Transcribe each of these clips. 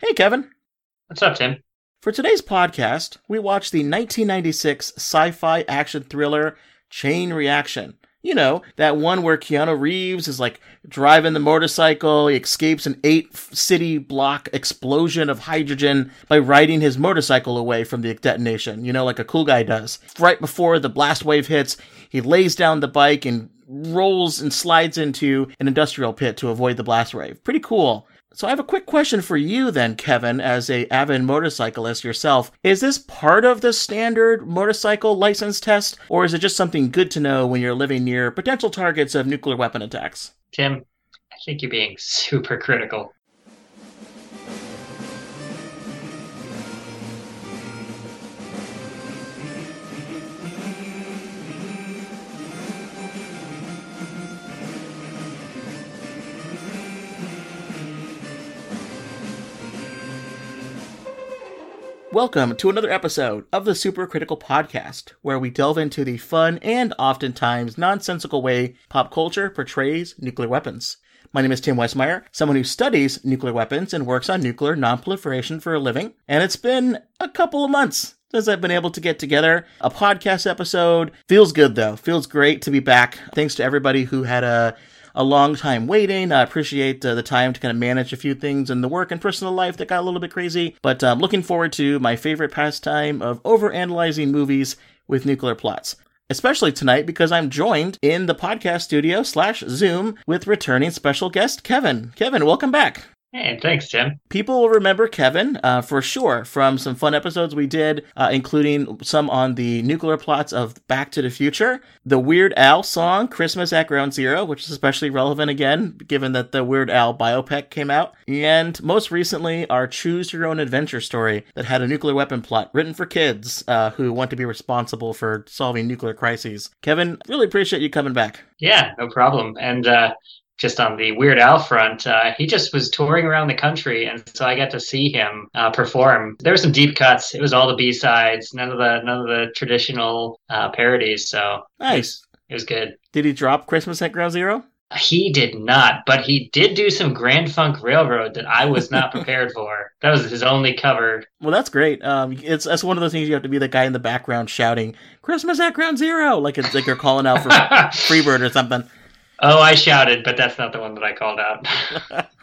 Hey, Kevin. What's up, Tim? For today's podcast, we watched the 1996 sci fi action thriller Chain Reaction. You know, that one where Keanu Reeves is like driving the motorcycle, he escapes an eight city block explosion of hydrogen by riding his motorcycle away from the detonation, you know, like a cool guy does. Right before the blast wave hits, he lays down the bike and rolls and slides into an industrial pit to avoid the blast wave. Pretty cool. So I have a quick question for you then, Kevin, as a avid motorcyclist yourself. Is this part of the standard motorcycle license test, or is it just something good to know when you're living near potential targets of nuclear weapon attacks? Tim, I think you're being super critical. Welcome to another episode of the Supercritical Podcast, where we delve into the fun and oftentimes nonsensical way pop culture portrays nuclear weapons. My name is Tim Weismeyer, someone who studies nuclear weapons and works on nuclear nonproliferation for a living, and it's been a couple of months since I've been able to get together a podcast episode. Feels good though. Feels great to be back. Thanks to everybody who had a a long time waiting. I appreciate uh, the time to kind of manage a few things in the work and personal life that got a little bit crazy. But I'm um, looking forward to my favorite pastime of overanalyzing movies with nuclear plots. Especially tonight because I'm joined in the podcast studio slash Zoom with returning special guest Kevin. Kevin, welcome back. Hey, thanks, Tim. People will remember Kevin uh, for sure from some fun episodes we did, uh, including some on the nuclear plots of Back to the Future, the Weird Al song "Christmas at Ground Zero, which is especially relevant again given that the Weird Al biopic came out, and most recently our Choose Your Own Adventure story that had a nuclear weapon plot written for kids uh, who want to be responsible for solving nuclear crises. Kevin, really appreciate you coming back. Yeah, no problem. And uh, just on the Weird Al front, uh, he just was touring around the country, and so I got to see him uh, perform. There were some deep cuts. It was all the B sides, none of the none of the traditional uh, parodies. So nice. It was, good. Did he drop Christmas at Ground Zero? He did not, but he did do some Grand Funk Railroad that I was not prepared for. That was his only cover. Well, that's great. Um, it's that's one of those things you have to be the guy in the background shouting "Christmas at Ground Zero, like it's like you're calling out for Freebird or something. Oh, I shouted, but that's not the one that I called out.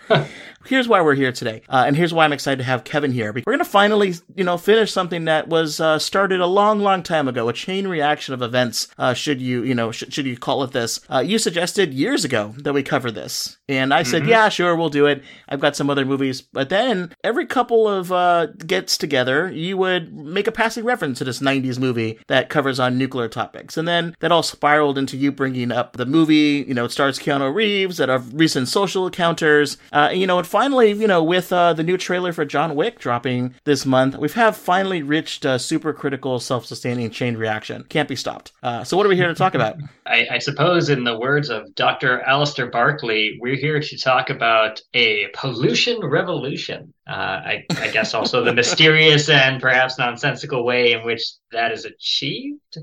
here's why we're here today, uh, and here's why I'm excited to have Kevin here. We're going to finally, you know, finish something that was uh, started a long, long time ago, a chain reaction of events. Uh, should you, you know, sh- should you call it this? Uh, you suggested years ago that we cover this, and I said, mm-hmm. yeah, sure, we'll do it. I've got some other movies, but then every couple of uh, gets together, you would make a passing reference to this '90s movie that covers on nuclear topics, and then that all spiraled into you bringing up the movie. You know, it stars Keanu Reeves that of recent social encounters. Uh, you know, it finally, you know, with uh, the new trailer for John Wick dropping this month, we've have finally reached a super critical, self-sustaining chain reaction. Can't be stopped. Uh, so, what are we here to talk about? I, I, suppose, in the words of Dr. Alistair Barkley, we're here to talk about a pollution revolution. Uh, I, I guess also the mysterious and perhaps nonsensical way in which that is achieved.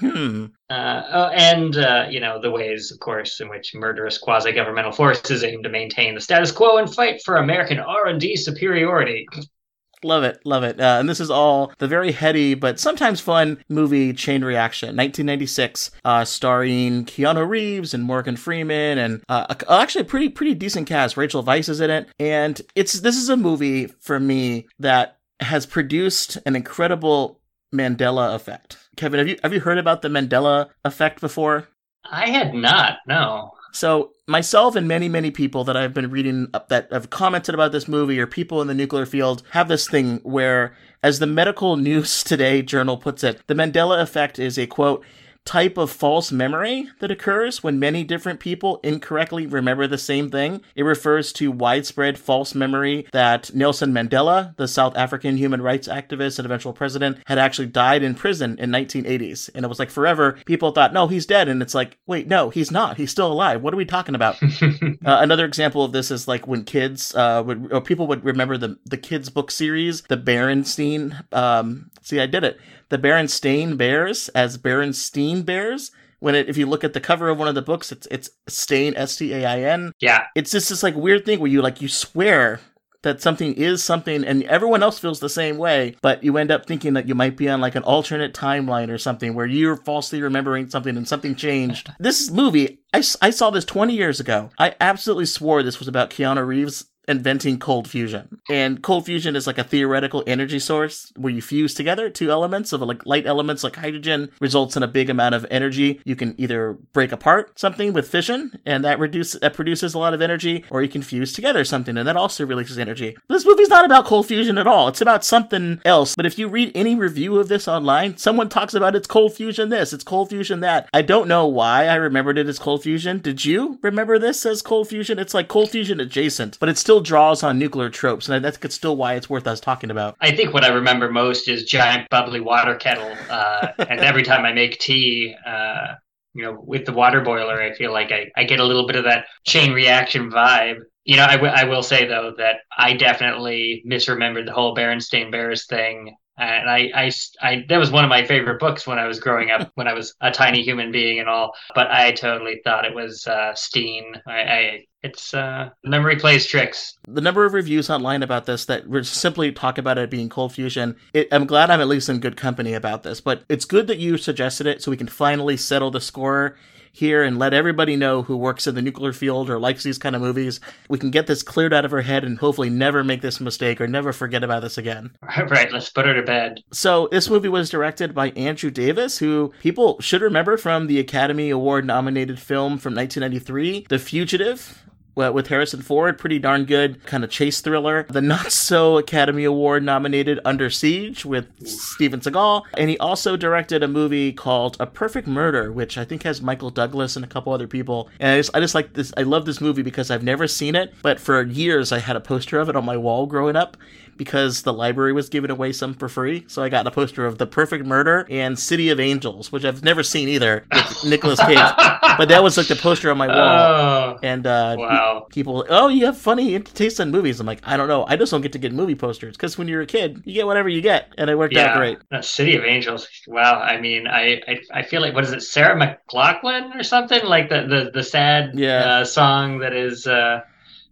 Hmm. Uh, oh, and uh, you know the ways, of course, in which murderous quasi-governmental forces aim to maintain the status quo and fight for American R and D superiority. Love it, love it. Uh, and this is all the very heady but sometimes fun movie Chain Reaction, 1996, uh, starring Keanu Reeves and Morgan Freeman, and uh, actually a pretty pretty decent cast. Rachel Weisz is in it, and it's this is a movie for me that has produced an incredible Mandela effect. Kevin, have you have you heard about the Mandela effect before? I had not. No. So myself and many many people that I've been reading up that have commented about this movie or people in the nuclear field have this thing where as the medical news today journal puts it the Mandela effect is a quote type of false memory that occurs when many different people incorrectly remember the same thing. It refers to widespread false memory that Nelson Mandela, the South African human rights activist and eventual president, had actually died in prison in 1980s. And it was like forever, people thought, no, he's dead. And it's like, wait, no, he's not. He's still alive. What are we talking about? uh, another example of this is like when kids uh, would, or people would remember the, the kids' book series, the Berenstein. Um, see, I did it the Berenstain Bears as Berenstein Bears. When it, if you look at the cover of one of the books, it's it's Stain S T A I N. Yeah, it's just this like weird thing where you like you swear that something is something and everyone else feels the same way, but you end up thinking that you might be on like an alternate timeline or something where you're falsely remembering something and something changed. this movie, I, I saw this 20 years ago. I absolutely swore this was about Keanu Reeves inventing cold fusion. And cold fusion is like a theoretical energy source where you fuse together two elements of like light elements like hydrogen results in a big amount of energy. You can either break apart something with fission and that reduces that produces a lot of energy or you can fuse together something and that also releases energy. This movie's not about cold fusion at all. It's about something else. But if you read any review of this online, someone talks about it's cold fusion this, it's cold fusion that. I don't know why I remembered it as cold fusion. Did you remember this as cold fusion? It's like cold fusion adjacent, but it's still draws on nuclear tropes, and that's still why it's worth us talking about. I think what I remember most is giant bubbly water kettle, uh, and every time I make tea, uh, you know, with the water boiler, I feel like I, I get a little bit of that chain reaction vibe. You know, I, w- I will say though that I definitely misremembered the whole Berenstain Bears thing and I, I, I, that was one of my favorite books when I was growing up, when I was a tiny human being and all. But I totally thought it was uh, Steen. I, I it's uh, memory plays tricks. The number of reviews online about this that simply talk about it being cold fusion. It, I'm glad I'm at least in good company about this. But it's good that you suggested it, so we can finally settle the score here and let everybody know who works in the nuclear field or likes these kind of movies. We can get this cleared out of our head and hopefully never make this mistake or never forget about this again. Right, let's put her to bed. So, this movie was directed by Andrew Davis, who people should remember from the Academy Award nominated film from 1993, The Fugitive with Harrison Ford, pretty darn good kind of chase thriller. The not so Academy Award nominated Under Siege with Steven Seagal. And he also directed a movie called A Perfect Murder, which I think has Michael Douglas and a couple other people. And I just, I just like this. I love this movie because I've never seen it, but for years I had a poster of it on my wall growing up because the library was giving away some for free. So I got a poster of The Perfect Murder and City of Angels, which I've never seen either with Nicolas Cage. but that was like the poster on my wall. Oh, and uh, wow. people, oh, you have funny taste in movies. I'm like, I don't know. I just don't get to get movie posters because when you're a kid, you get whatever you get, and it worked yeah, out great. City of Angels. Wow. I mean, I, I, I feel like what is it, Sarah McLachlan or something like the the the sad yeah. uh, song that is. Uh,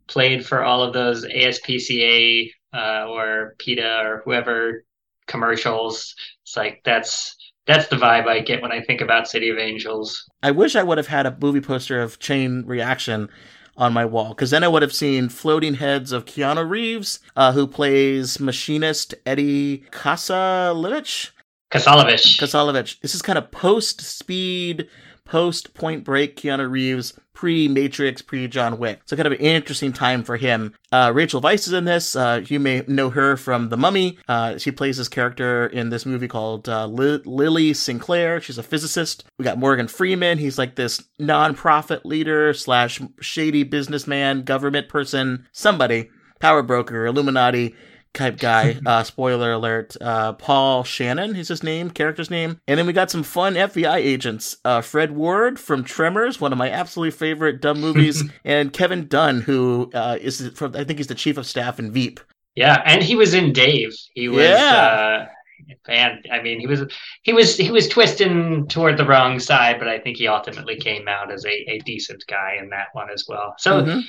played for all of those ASPCA uh, or PETA or whoever commercials. It's like that's that's the vibe I get when I think about City of Angels. I wish I would have had a movie poster of Chain Reaction on my wall because then I would have seen floating heads of Keanu Reeves, uh, who plays machinist Eddie Kasalevich. Kasalevich. Kasalevich. This is kind of post speed post Point Break Keanu Reeves, pre Matrix, pre John Wick. So kind of an interesting time for him. Uh, Rachel Weisz is in this. Uh, you may know her from The Mummy. Uh, she plays this character in this movie called uh, Li- Lily Sinclair. She's a physicist. We got Morgan Freeman. He's like this nonprofit leader slash shady businessman, government person, somebody, power broker, Illuminati type guy. Uh, spoiler alert. Uh, Paul Shannon is his name, character's name. And then we got some fun FBI agents. Uh, Fred Ward from Tremors, one of my absolutely favorite dumb movies, and Kevin Dunn, who uh, is from, I think he's the chief of staff in Veep. Yeah, and he was in Dave. He was. Yeah. Uh, and I mean, he was he was he was twisting toward the wrong side, but I think he ultimately came out as a, a decent guy in that one as well. So mm-hmm.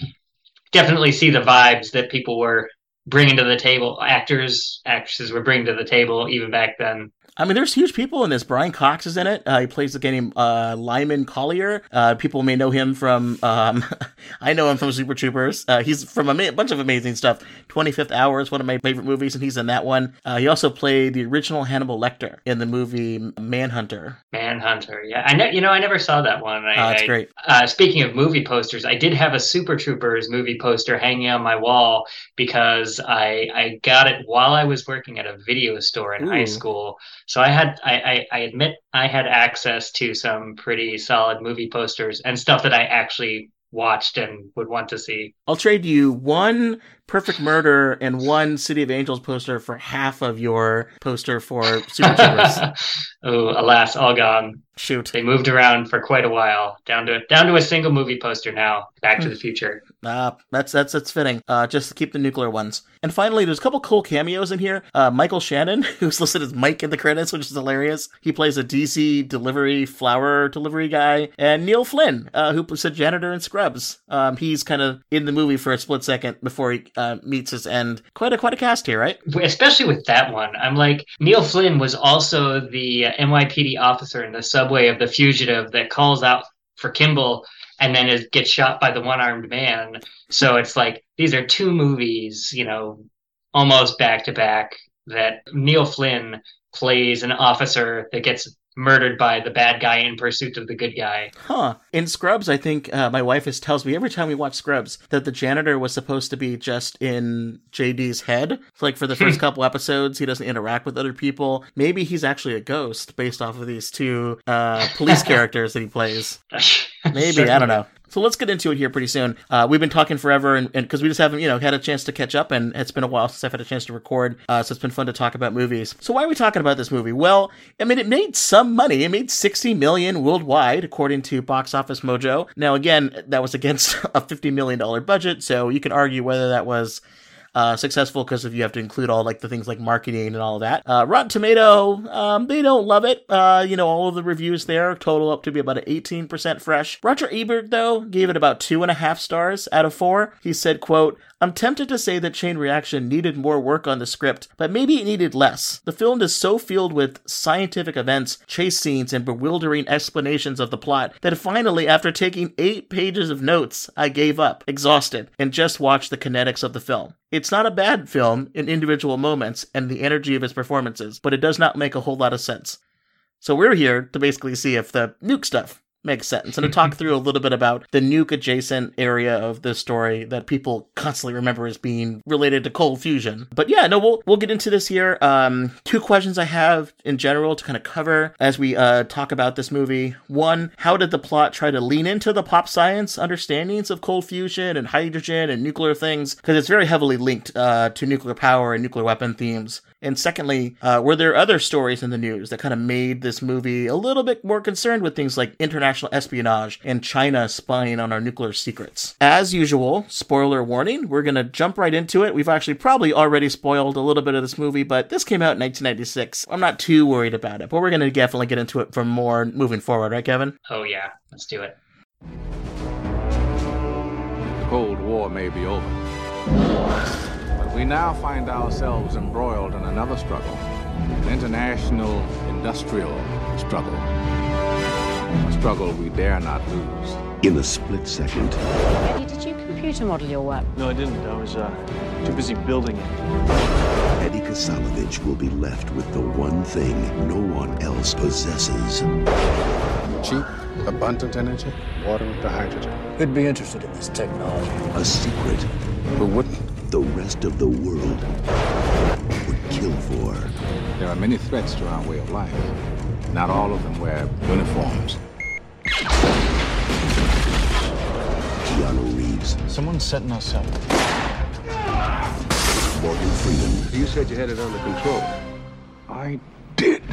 definitely see the vibes that people were bringing to the table actors actresses were bringing to the table even back then I mean, there's huge people in this. Brian Cox is in it. Uh, he plays the guy named uh, Lyman Collier. Uh, people may know him from. Um, I know him from Super Troopers. Uh, he's from a bunch of amazing stuff. 25th Hour is one of my favorite movies, and he's in that one. Uh, he also played the original Hannibal Lecter in the movie Manhunter. Manhunter, yeah. I know. You know, I never saw that one. I, oh, that's great. Uh, speaking of movie posters, I did have a Super Troopers movie poster hanging on my wall because I I got it while I was working at a video store in Ooh. high school. So I had, I, I, I, admit, I had access to some pretty solid movie posters and stuff that I actually watched and would want to see. I'll trade you one Perfect Murder and one City of Angels poster for half of your poster for Super Troopers. oh, alas, all gone. Shoot. They moved around for quite a while, down to down to a single movie poster now. Back to hmm. the Future. Uh, that's that's that's fitting. Uh, just keep the nuclear ones. And finally, there's a couple cool cameos in here. Uh, Michael Shannon, who's listed as Mike in the credits, which is hilarious. He plays a DC delivery flower delivery guy, and Neil Flynn, uh, who was a janitor in Scrubs. Um, he's kind of in the movie for a split second before he uh, meets his end. Quite a quite a cast here, right? Especially with that one, I'm like Neil Flynn was also the uh, NYPD officer in the subway of the fugitive that calls out for Kimball and then is, gets shot by the one armed man. So it's like these are two movies, you know, almost back to back that Neil Flynn plays an officer that gets murdered by the bad guy in pursuit of the good guy. Huh. In Scrubs, I think uh, my wife is tells me every time we watch Scrubs that the janitor was supposed to be just in JD's head. Like for the first couple episodes, he doesn't interact with other people. Maybe he's actually a ghost based off of these two uh, police characters that he plays. Maybe I don't know. So let's get into it here pretty soon. Uh, we've been talking forever, and because we just haven't, you know, had a chance to catch up, and it's been a while since I've had a chance to record. Uh, so it's been fun to talk about movies. So why are we talking about this movie? Well, I mean, it made some money. It made sixty million worldwide, according to Box Office Mojo. Now, again, that was against a fifty million dollar budget, so you can argue whether that was uh, successful because if you have to include all like the things like marketing and all of that. Uh, Rotten Tomato, um, they don't love it. Uh, you know, all of the reviews there total up to be about an 18% fresh. Roger Ebert though gave it about two and a half stars out of four. He said, "quote I'm tempted to say that Chain Reaction needed more work on the script, but maybe it needed less. The film is so filled with scientific events, chase scenes, and bewildering explanations of the plot that finally, after taking eight pages of notes, I gave up, exhausted, and just watched the kinetics of the film. It's not a bad film in individual moments and the energy of its performances, but it does not make a whole lot of sense. So we're here to basically see if the nuke stuff makes sense and to talk through a little bit about the nuke adjacent area of the story that people constantly remember as being related to cold fusion. But yeah, no, we'll we'll get into this here. Um, two questions I have in general to kind of cover as we uh, talk about this movie. One, how did the plot try to lean into the pop science understandings of cold fusion and hydrogen and nuclear things? Because it's very heavily linked uh, to nuclear power and nuclear weapon themes. And secondly, uh, were there other stories in the news that kind of made this movie a little bit more concerned with things like international espionage and China spying on our nuclear secrets? As usual, spoiler warning, we're going to jump right into it. We've actually probably already spoiled a little bit of this movie, but this came out in 1996. I'm not too worried about it, but we're going to definitely get into it for more moving forward, right, Kevin? Oh, yeah. Let's do it. The Cold War may be over. But we now find ourselves embroiled in another struggle an international industrial struggle. A struggle we dare not lose. In a split second, Eddie, did you computer model your work? No, I didn't. I was uh, too busy building it. Eddie Kasalovich will be left with the one thing no one else possesses. Cheap, abundant energy, water to hydrogen. Who'd be interested in this technology? A secret Who wouldn't? The rest of the world would kill for. There are many threats to our way of life. Not all of them wear uniforms. Keanu Reeves, Someone's setting us up. Morgan Freeman, You said you had it under control. I did.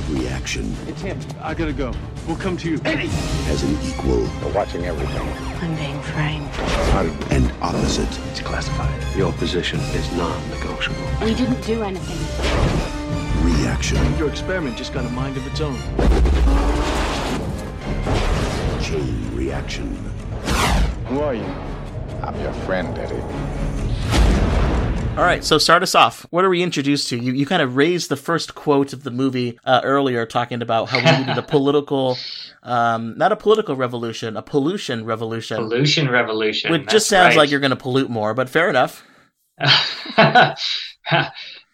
Every action It's him. I gotta go. We'll come to you. has an equal We're watching everything. I'm being framed. How did and opposite. It's classified. Your position is non-negotiable. We didn't do anything. Reaction, Your experiment just got a mind of its own. chain reaction. Who are you? I'm your friend, Eddie. All right, so start us off. What are we introduced to? You you kind of raised the first quote of the movie uh, earlier, talking about how we needed a political, um, not a political revolution, a pollution revolution, Pollution revolution. which just sounds right. like you're going to pollute more. But fair enough.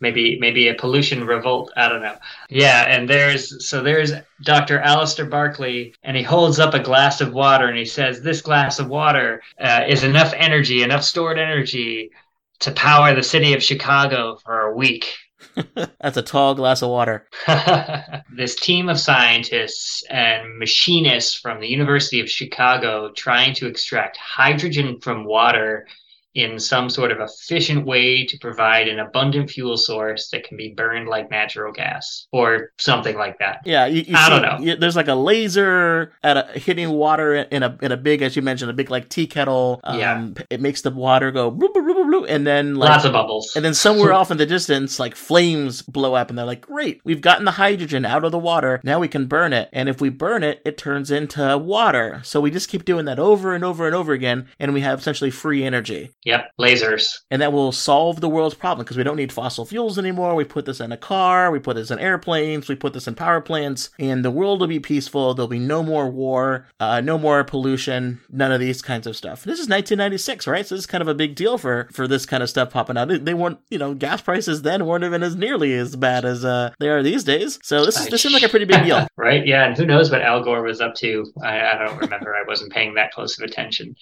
maybe maybe a pollution revolt i don't know yeah and there's so there's dr Alistair barkley and he holds up a glass of water and he says this glass of water uh, is enough energy enough stored energy to power the city of chicago for a week That's a tall glass of water. this team of scientists and machinists from the University of Chicago trying to extract hydrogen from water in some sort of efficient way to provide an abundant fuel source that can be burned like natural gas or something like that. Yeah, you, you I see- don't know. you- there's like a laser at a, hitting water in a in a big, as you mentioned, a big like tea kettle. Um, Yeah. It makes the water go bloop, bloop, bloop, bloop, and then like Lots of bubbles. and then somewhere off in the distance, like flames blow up, and they're like, "Great, we've gotten the hydrogen out of the water. Now we can burn it. And if we burn it, it turns into water. So we just keep doing that over and over and over again, and we have essentially free energy. Yep, lasers. And that will solve the world's problem because we don't need fossil fuels anymore. We put this in a car, we put this in airplanes, we put this in power plants, and the world will be peaceful. There'll be no more war, uh, no more pollution, none of these kinds of stuff. This is 1996, right? So this is kind of a big deal for for this kind of stuff popping out. They, weren't, you know, gas prices then weren't even as nearly as bad as uh, they are these days. So this is this seemed like a pretty big deal. right? Yeah, and who knows what Al Gore was up to? I, I don't remember. I wasn't paying that close of attention.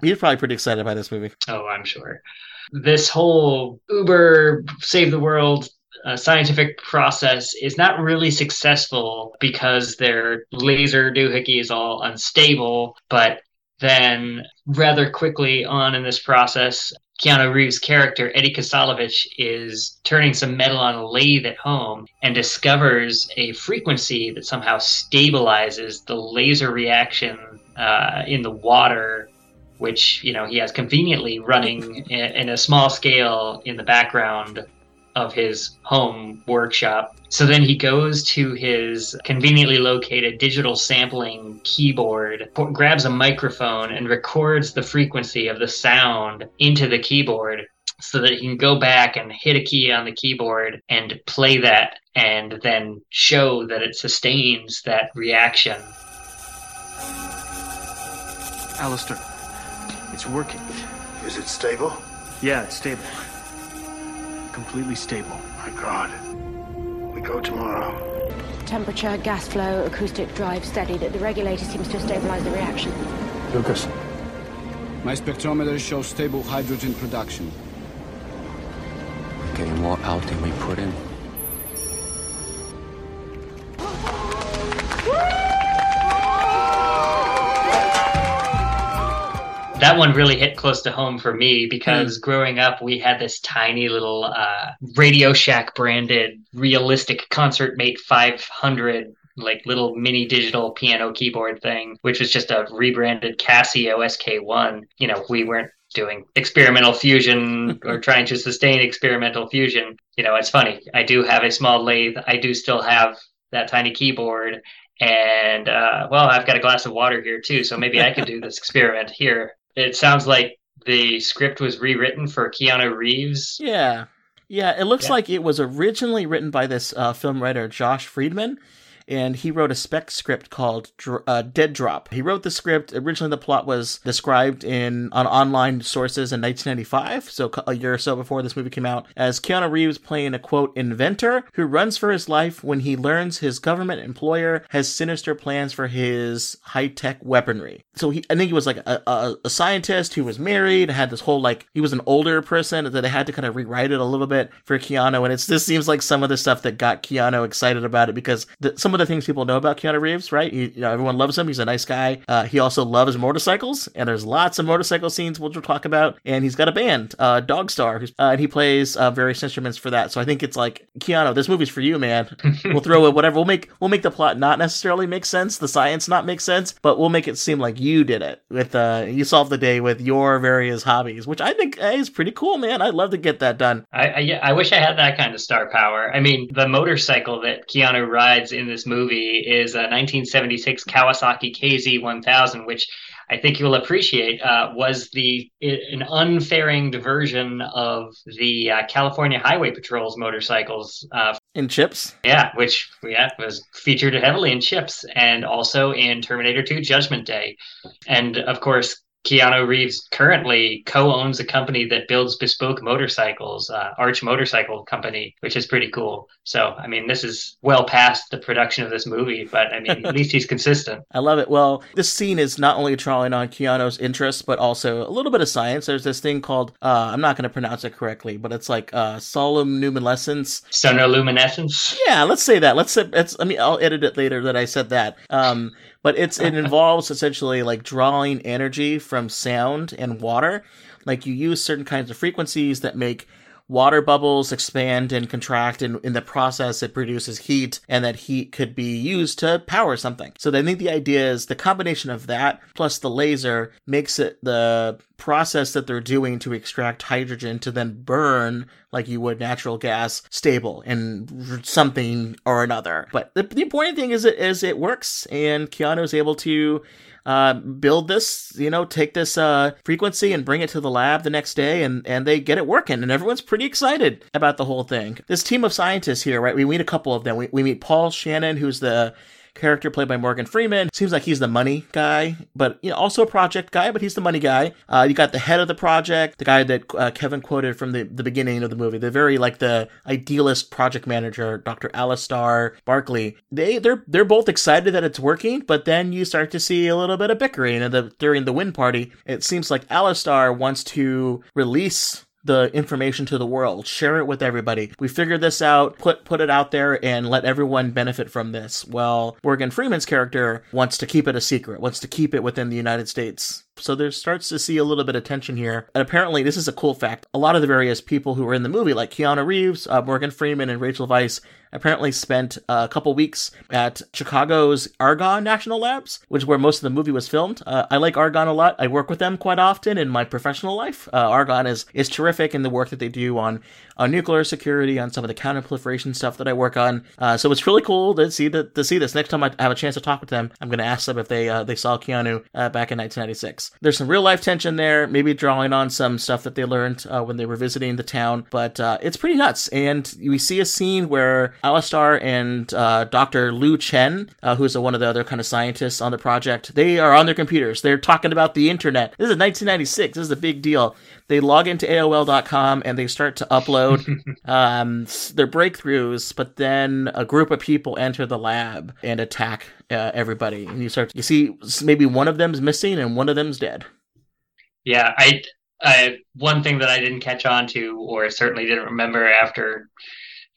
He's probably pretty excited by this movie. Oh, I'm sure. This whole Uber save the world uh, scientific process is not really successful because their laser doohickey is all unstable. But then, rather quickly on in this process, Keanu Reeves' character, Eddie Kasalovich, is turning some metal on a lathe at home and discovers a frequency that somehow stabilizes the laser reaction uh, in the water which you know he has conveniently running in, in a small scale in the background of his home workshop. So then he goes to his conveniently located digital sampling keyboard, po- grabs a microphone, and records the frequency of the sound into the keyboard so that he can go back and hit a key on the keyboard and play that and then show that it sustains that reaction. Alistair, it's working. Is it stable? Yeah, it's stable. Completely stable. My God. We go tomorrow. Temperature, gas flow, acoustic drive steady. The, the regulator seems to stabilize the reaction. Lucas, My spectrometer shows stable hydrogen production. getting more out than we put in. That one really hit close to home for me because growing up we had this tiny little uh, radio shack branded realistic concert mate 500 like little mini digital piano keyboard thing which was just a rebranded casio sk1 you know we weren't doing experimental fusion or trying to sustain experimental fusion. You know it's funny. I do have a small lathe. I do still have that tiny keyboard. And uh, well i've got a glass of water here too so maybe i could do this experiment here it sounds like the script was rewritten for Keanu Reeves. Yeah. Yeah, it looks Yeah. like it was originally written by this uh, film writer, Josh Friedman, and he wrote a spec script called uh, Dead Drop. He wrote the script. Originally, the plot was described in on online sources in 1995, so a year or so before this movie came out, as Keanu Reeves playing a quote inventor who runs for his life when he learns his government employer has sinister plans for his high tech weaponry. So he, I think he was like a, a, a scientist who was married, had this whole like he was an older person that they had to kind of rewrite it a little bit for Keanu, and it's this seems like some of the stuff that got Keanu excited about it because the, some of the things people know about Keanu Reeves, right? He, you know, everyone loves him. He's a nice guy. Uh, he also loves motorcycles, and there's lots of motorcycle scenes which we'll talk about. And he's got a band, uh, Dogstar, who's, uh, and he plays uh, various instruments for that. So I think it's like Keanu, this movie's for you, man. we'll throw it whatever. We'll make we'll make the plot not necessarily make sense, the science not make sense, but we'll make it seem like you did it with uh, you solved the day with your various hobbies, which I think eh, is pretty cool, man. I'd love to get that done. I, I, yeah, I wish I had that kind of star power. I mean, the motorcycle that Keanu rides in this movie is a 1976 Kawasaki KZ1000, which I think you'll appreciate uh, was the an unfairing diversion of the uh, California Highway Patrol's motorcycles uh, In chips, Yeah, which yeah was featured heavily in Chips and also in Terminator 2 Judgment Day. And of course, Keanu Reeves currently co-owns a company that builds bespoke motorcycles, uh, Arch Motorcycle Company, which is pretty cool. So, I mean, this is well past the production of this movie, but I mean, at least he's consistent. I love it. Well, this scene is not only drawing on Keanu's interests, but also a little bit of science. There's this thing called uh, I'm not going to pronounce it correctly, but it's like uh, sonoluminescence. Sonoluminescence. Yeah, let's say that. Let's say it's. I mean, I'll edit it later that I said that. Um, but it's it involves essentially like drawing energy from sound and water. Like you use certain kinds of frequencies that make water bubbles expand and contract and in the process it produces heat and that heat could be used to power something so i think the idea is the combination of that plus the laser makes it the process that they're doing to extract hydrogen to then burn like you would natural gas stable in something or another but the, the important thing is it is it works and keanu is able to uh, build this, you know, take this uh, frequency and bring it to the lab the next day, and and they get it working, and everyone's pretty excited about the whole thing. This team of scientists here, right? We meet a couple of them. We, we meet Paul Shannon, who's the character played by Morgan Freeman. Seems like he's the money guy, but you know, also a project guy, but he's the money guy. Uh, you got the head of the project, the guy that uh, Kevin quoted from the, the beginning of the movie, the very like the idealist project manager, Dr. Alistair Barkley. They they're they're both excited that it's working, but then you start to see a little bit of bickering and the during the win party. It seems like Alistair wants to release the information to the world, share it with everybody. We figured this out, put put it out there and let everyone benefit from this. Well, Morgan Freeman's character wants to keep it a secret, wants to keep it within the United States. So there starts to see a little bit of tension here. And apparently, this is a cool fact. A lot of the various people who were in the movie, like Keanu Reeves, uh, Morgan Freeman, and Rachel Weisz, apparently spent a couple weeks at Chicago's Argonne National Labs, which is where most of the movie was filmed. Uh, I like Argonne a lot. I work with them quite often in my professional life. Uh, Argonne is is terrific in the work that they do on on nuclear security, on some of the counterproliferation stuff that I work on. Uh, so it's really cool to see to see this. Next time I have a chance to talk with them, I'm going to ask them if they uh, they saw Keanu uh, back in 1996. There's some real life tension there, maybe drawing on some stuff that they learned uh, when they were visiting the town, but it's pretty nuts. And we see a scene where Alistair and uh, Dr. Lu Chen, who's one of the other kind of scientists on the project, they are on their computers. They're talking about the internet. This is 1996. This is a big deal they log into AOL.com and they start to upload um, their breakthroughs, but then a group of people enter the lab and attack uh, everybody. And you start, you see maybe one of them's missing and one of them's dead. Yeah, I, I one thing that I didn't catch on to, or certainly didn't remember after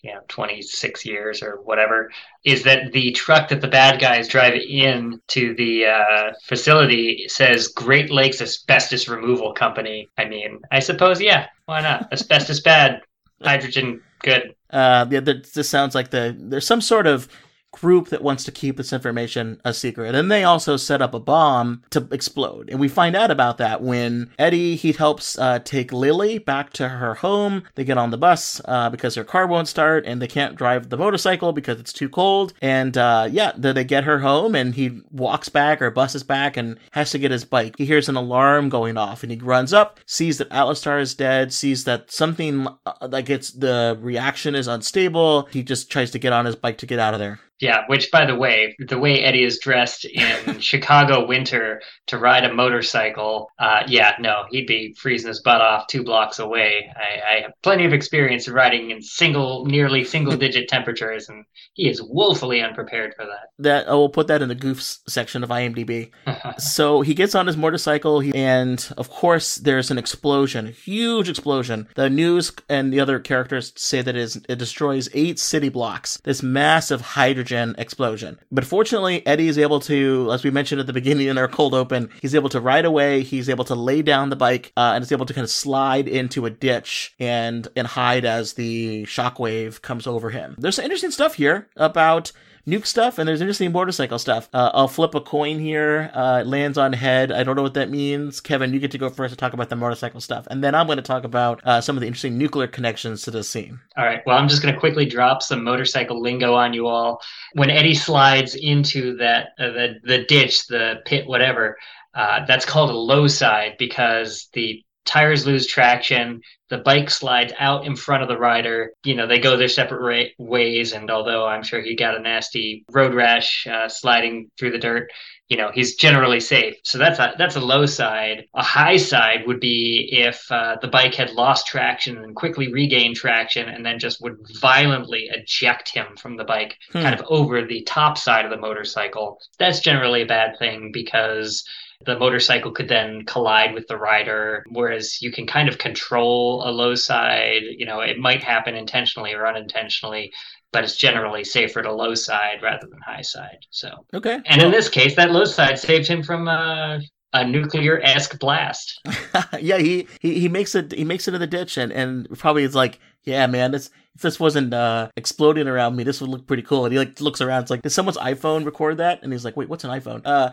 you know 26 years or whatever is that the truck that the bad guys drive in to the uh, facility says great lakes asbestos removal company. I mean i suppose yeah why not? Asbestos bad hydrogen good. Uh yeah this sounds like the there's some sort of group that wants to keep this information a secret. And they also set up a bomb to explode. And we find out about that when Eddie, he helps uh, take Lily back to her home. They get on the bus uh, because her car won't start and they can't drive the motorcycle because it's too cold. And uh, yeah, they get her home and he walks back or buses back and has to get his bike. He hears an alarm going off and he runs up, sees that Alistair is dead, sees that something uh, like it's the reaction is unstable. He just tries to get on his bike to get out of there. Yeah, which by the way, the way Eddie is dressed in Chicago winter to ride a motorcycle, uh, yeah, no, he'd be freezing his butt off two blocks away. I, I have plenty of experience riding in single, nearly single digit temperatures, and he is woefully unprepared for that. That I will put that in the goofs section of IMDb. so he gets on his motorcycle, he, and of course, there's an explosion, a huge explosion. The news and the other characters say that it destroys eight city blocks. This massive hydrogen explosion. But fortunately, Eddie is able to, as we mentioned at the beginning in our cold open, he's able to ride away. He's able to lay down the bike uh, and is able to kind of slide into a ditch and and hide as the shockwave comes over him. There's some interesting stuff here about nuke stuff and there's interesting motorcycle stuff. Uh, I'll flip a coin here. Uh, it lands on head. I don't know what that means. Kevin, you get to go first to talk about the motorcycle stuff. And then I'm going to talk about uh, some of the interesting nuclear connections to the scene. All right. Well, I'm just going to quickly drop some motorcycle lingo on you all. When Eddie slides into that, uh, the, the ditch, the pit, whatever, uh, that's called a low side because the tires lose traction the bike slides out in front of the rider you know they go their separate ra- ways and although i'm sure he got a nasty road rash uh, sliding through the dirt you know he's generally safe. So that's a that's a low side. A high side would be if uh, the bike had lost traction and quickly regained traction and then just would violently eject him from the bike hmm. kind of over the top side of the motorcycle. That's generally a bad thing because the motorcycle could then collide with the rider. Whereas you can kind of control a low side. You know, it might happen intentionally or unintentionally, but it's generally safer to low side rather than high side. So Okay. and in this case, that low side saved him from uh, a nuclear esque blast. yeah, he, he he makes it he makes it in the ditch and and probably is like, yeah, man, this if this wasn't uh exploding around me, this would look pretty cool. And he like looks around, it's like, did someone's iPhone record that? And he's like, wait, what's an iPhone? Uh,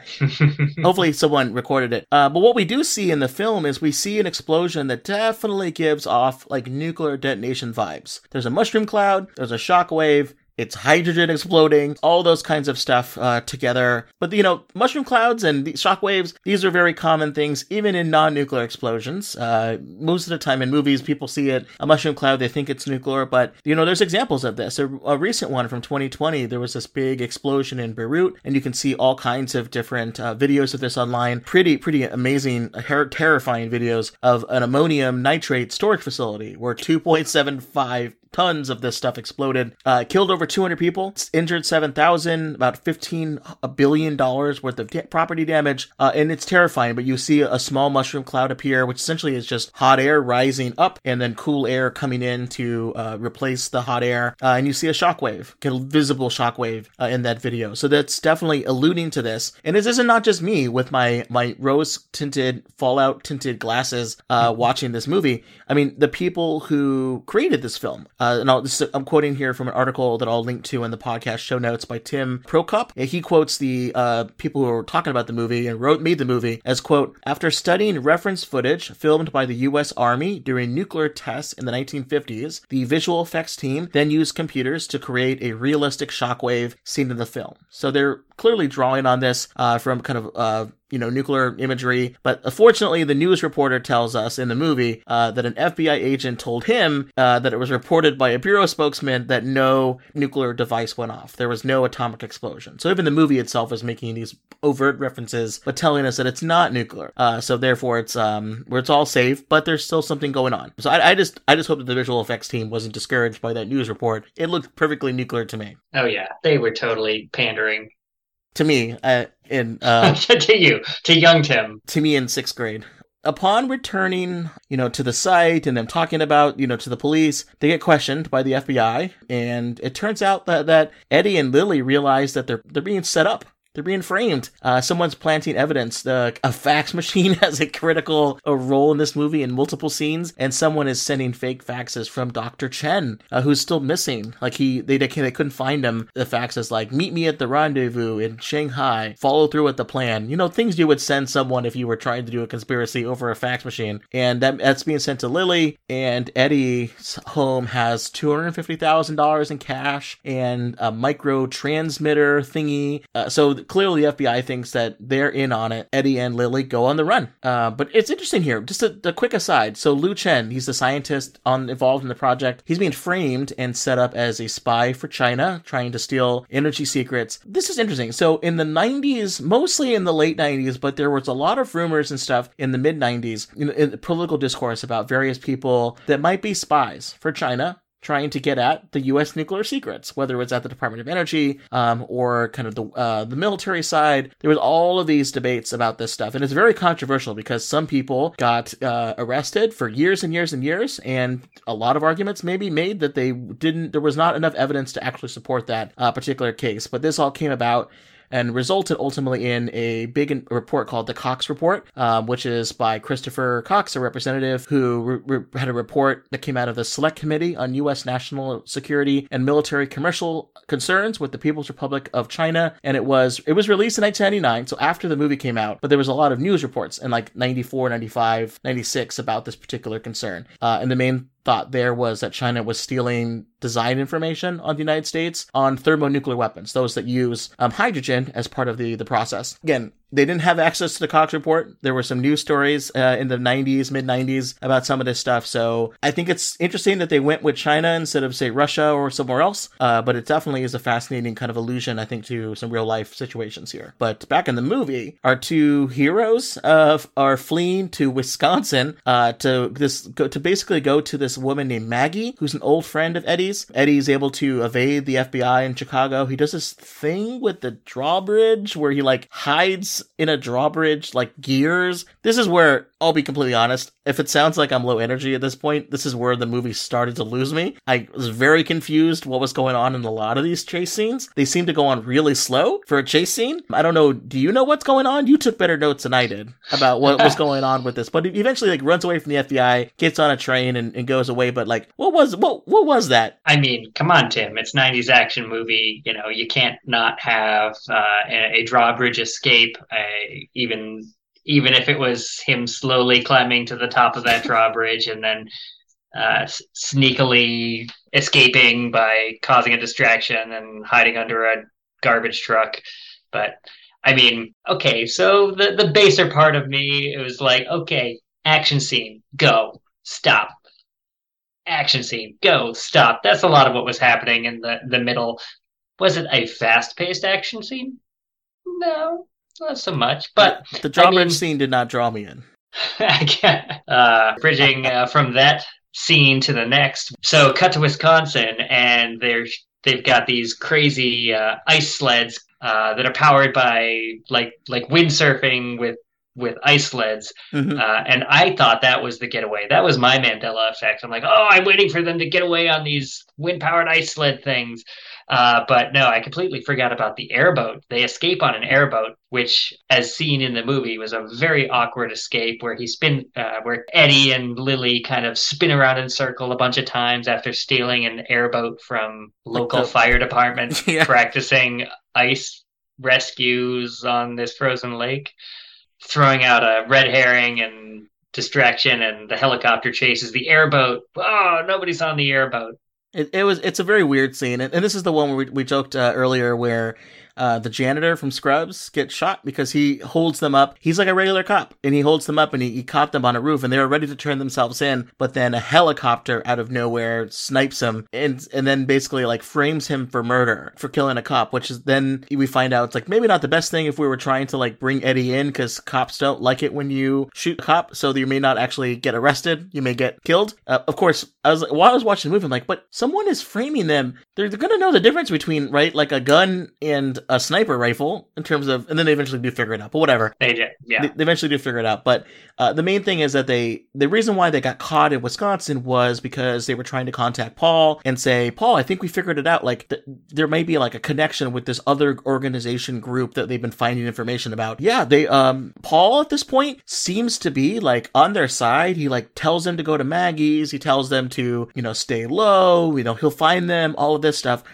hopefully someone recorded it. Uh, but what we do see in the film is we see an explosion that definitely gives off like nuclear detonation vibes. There's a mushroom cloud, there's a shockwave, it's hydrogen exploding, all those kinds of stuff uh, together. But you know, mushroom clouds and the shockwaves, these are very common things, even in non-nuclear explosions. Uh, most of the time in movies, people see it a mushroom cloud, they think it's nuclear, but you know, there's examples of this. A, a recent one from 2020, there was this big explosion in Beirut, and you can see all kinds of different uh, videos of this online. Pretty, pretty amazing, ter- terrifying videos of an ammonium nitrate storage facility where 2.75 tons of this stuff exploded, uh, killed over 200 people, injured 7,000, about 15 billion dollars worth of property damage, uh, and it's terrifying. But you see a small mushroom cloud appear, which essentially is just hot air rising up and then cool air coming in to uh, replace the hot air, uh, and you see a shockwave, a visible shockwave uh, in that video. So that's definitely alluding to this. And this isn't not just me with my my rose tinted, Fallout tinted glasses uh, watching this movie. I mean, the people who created this film. Uh, and I'll, this, I'm quoting here from an article that I'll link to in the podcast show notes by Tim Prokop. He quotes the uh, people who were talking about the movie and wrote made the movie as quote after studying reference footage filmed by the U.S. Army during nuclear tests in the 1950s, the visual effects team then used computers to create a realistic shockwave seen in the film. So they're clearly drawing on this uh, from kind of uh, you know nuclear imagery. But unfortunately, the news reporter tells us in the movie uh, that an FBI agent told him uh, that it was reported by a bureau spokesman that no nuclear device went off. There was no atomic explosion. So even the movie itself is making these overt references, but telling us that it's not nuclear. Uh, so therefore, it's um where it's all safe, but there's still something going on. So I, I just I just hope that the visual effects team wasn't discouraged by that news report. It looked perfectly nuclear to me. Oh yeah, they were totally pandering to me uh, in uh, to you to young Tim to me in sixth grade. Upon returning, you know, to the site and them talking about, you know, to the police, they get questioned by the FBI, and it turns out that that Eddie and Lily realize that they're they're being set up. They're being framed. Uh, someone's planting evidence. A fax machine has a critical a role in this movie in multiple scenes, and someone is sending fake faxes from Dr. Chen, uh, who's still missing. Like he, they, they, they couldn't find him. The fax is like, "Meet me at the rendezvous in Shanghai. Follow through with the plan." You know, things you would send someone if you were trying to do a conspiracy over a fax machine. And that, that's being sent to Lily. And Eddie's home has two hundred fifty thousand dollars in cash and a micro transmitter thingy. Uh, so clearly the FBI thinks that they're in on it. Eddie and Lily go on the run. Uh, but it's interesting here. Just a, a, quick aside. So Lu Chen, he's the scientist on involved in the project. He's being framed and set up as a spy for China, trying to steal energy secrets. This is interesting. So in the 90s, mostly in the late 90s, but there was a lot of rumors and stuff in the mid 90s in, in political discourse about various people that might be spies for China trying to get at the U.S. nuclear secrets, whether it's at the Department of Energy um, or kind of the uh, the military side. There was all of these debates about this stuff, and it's very controversial because some people got uh, arrested for years and years and years, and a lot of arguments may be made that they didn't. There was not enough evidence to actually support that uh, particular case, but this all came about and resulted ultimately in a big report called the Cox Report, um, which is by Christopher Cox, a representative who re- re- had a report that came out of the Select Committee on U.S. National Security and Military Commercial Concerns with the People's Republic of China, and it was it was released in 1999, so after the movie came out. But there was a lot of news reports in like 94, 95, 96 about this particular concern, uh, and the main thought there was that China was stealing design information on the United States on thermonuclear weapons, those that use um, hydrogen as part of the, the process. Again, they didn't have access to the Cox report. There were some news stories uh, in the 90s, mid 90s about some of this stuff. So I think it's interesting that they went with China instead of, say, Russia or somewhere else. Uh, but it definitely is a fascinating kind of allusion, I think, to some real life situations here. But back in the movie, our two heroes are fleeing to Wisconsin uh, to this go, to basically go to this woman named Maggie, who's an old friend of Eddie's. Eddie's able to evade the FBI in Chicago. He does this thing with the drawbridge where he like hides in a drawbridge like gears. This is where I'll be completely honest. If it sounds like I'm low energy at this point, this is where the movie started to lose me. I was very confused what was going on in a lot of these chase scenes. They seem to go on really slow for a chase scene. I don't know. Do you know what's going on? You took better notes than I did about what was going on with this. But he eventually like runs away from the FBI, gets on a train and, and goes away. But like, what was what what was that? I mean, come on, Tim. It's '90s action movie. You know, you can't not have uh, a, a drawbridge escape. A, even even if it was him slowly climbing to the top of that drawbridge and then uh, sneakily escaping by causing a distraction and hiding under a garbage truck. But I mean, okay, so the the baser part of me it was like, okay, action scene, go, stop. Action scene, go, stop. That's a lot of what was happening in the the middle. Was it a fast paced action scene? No, not so much. But the drawbridge I mean, scene did not draw me in. uh, bridging uh, from that scene to the next. So, cut to Wisconsin, and they're they've got these crazy uh, ice sleds uh, that are powered by like like windsurfing with with ice sleds. Mhm. Uh, and I thought that was the getaway. That was my Mandela effect. I'm like, oh, I'm waiting for them to get away on these wind powered ice sled things. Uh, but no, I completely forgot about the airboat. They escape on an airboat, which, as seen in the movie, was a very awkward escape where he spin, uh, where Eddie and Lily kind of spin around in circle a bunch of times after stealing an airboat from local fire department, Yeah. practicing ice rescues on this frozen lake, throwing out a red herring and distraction, and the helicopter chases the airboat. Oh, nobody's on the airboat. It, it was it's a very weird scene, and, this is the one where we, we joked uh, earlier where uh, the janitor from Scrubs gets shot because he holds them up. He's like a regular cop, and he holds them up, and he, he caught them on a roof, and they were ready to turn themselves in, but then a helicopter out of nowhere snipes him, and and then basically like frames him for murder for killing a cop, which is then we find out it's like maybe not the best thing if we were trying to like bring Eddie in because cops don't like it when you shoot a cop, so you may not actually get arrested, you may get killed. Uh, of course, I was while I was watching the movie, I'm like, but someone is framing them. They're, they're gonna know the difference between right like a gun and a sniper rifle in terms of, and then they eventually do figure it out. But whatever, They did, yeah. they, they eventually do figure it out. But uh, the main thing is that they, the reason why they got caught in Wisconsin was because they were trying to contact Paul and say, Paul, I think we figured it out. Like th- there may be like a connection with this other organization group that they've been finding information about. Yeah, they, um, Paul at this point seems to be like on their side. He like tells them to go to Maggie's. He tells them to, you know, stay low. You know, he'll find them. All of this stuff.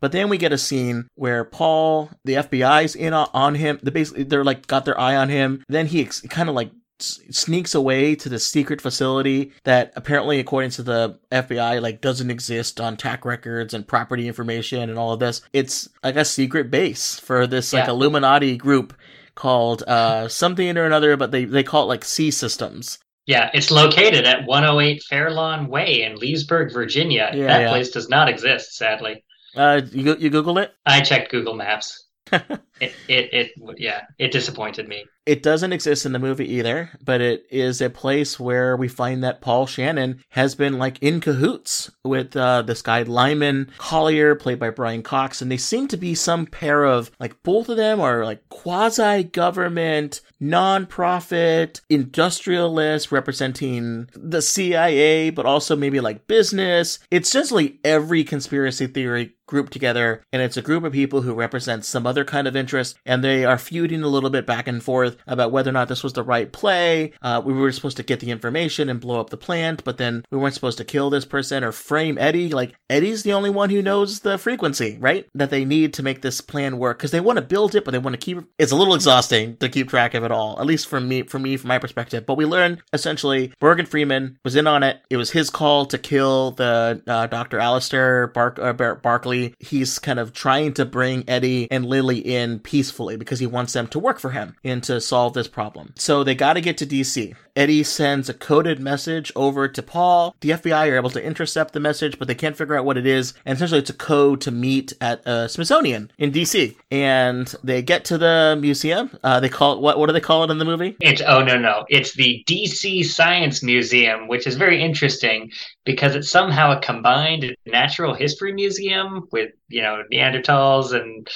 But then we get a scene where Paul, the FBI's in on, him. They basically they're like got their eye on him. Then he ex- kind of like sneaks away to the secret facility that apparently, according to the FBI, like doesn't exist on TAC records and property information and all of this. It's like a secret base for this like Yeah. Illuminati group called uh something or another, but they they call it like C Systems. Yeah, it's located at 108 Fairlawn Way in Leesburg, Virginia. Yeah, that yeah. place does not exist, sadly. Uh, you you Googled it. I checked Google Maps. it, it, it, yeah, it disappointed me. It doesn't exist in the movie either, but it is a place where we find that Paul Shannon has been like in cahoots with uh, this guy Lyman Collier, played by Brian Cox, and they seem to be some pair of like both of them are like quasi government, non-profit, industrialists representing the CIA, but also maybe like business. It's essentially every conspiracy theory grouped together, and it's a group of people who represent some other kind of interest, and they are feuding a little bit back and forth about whether or not this was the right play. Uh, we were supposed to get the information and blow up the plant, but then we weren't supposed to kill this person or frame Eddie. Like, Eddie's the only one who knows the frequency, right? That they need to make this plan work, because they want to build it, but they want to keep it's a little exhausting to keep track of it all, at least for me, for me, from my perspective. But we learned essentially Morgan Freeman was in on it. It was his call to kill the uh, Dr. Alistair Bark- uh, Bar- Barkley. He's kind of trying to bring Eddie and Lily in peacefully because he wants them to work for him and to solve this problem. So they got to get to DC. Eddie sends a coded message over to Paul. The FBI are able to intercept the message, but they can't figure out what it is. And essentially, it's a code to meet at uh, Smithsonian in DC. And they get to the museum. Uh, they call it what? What do they call it in the movie? It's oh no no, it's the DC Science Museum, which is very interesting because it's somehow a combined natural history museum with you know Neanderthals and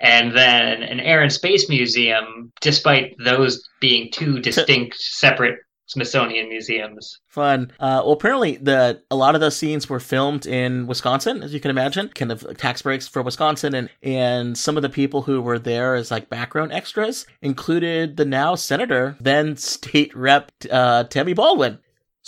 and then an Air and Space Museum, despite those being two distinct, separate Smithsonian museums. Fun. Uh, well, apparently, the a lot of those scenes were filmed in Wisconsin, as you can imagine, kind of tax breaks for Wisconsin, and and some of the people who were there as like background extras included the now senator, then state rep uh, Tammy Baldwin.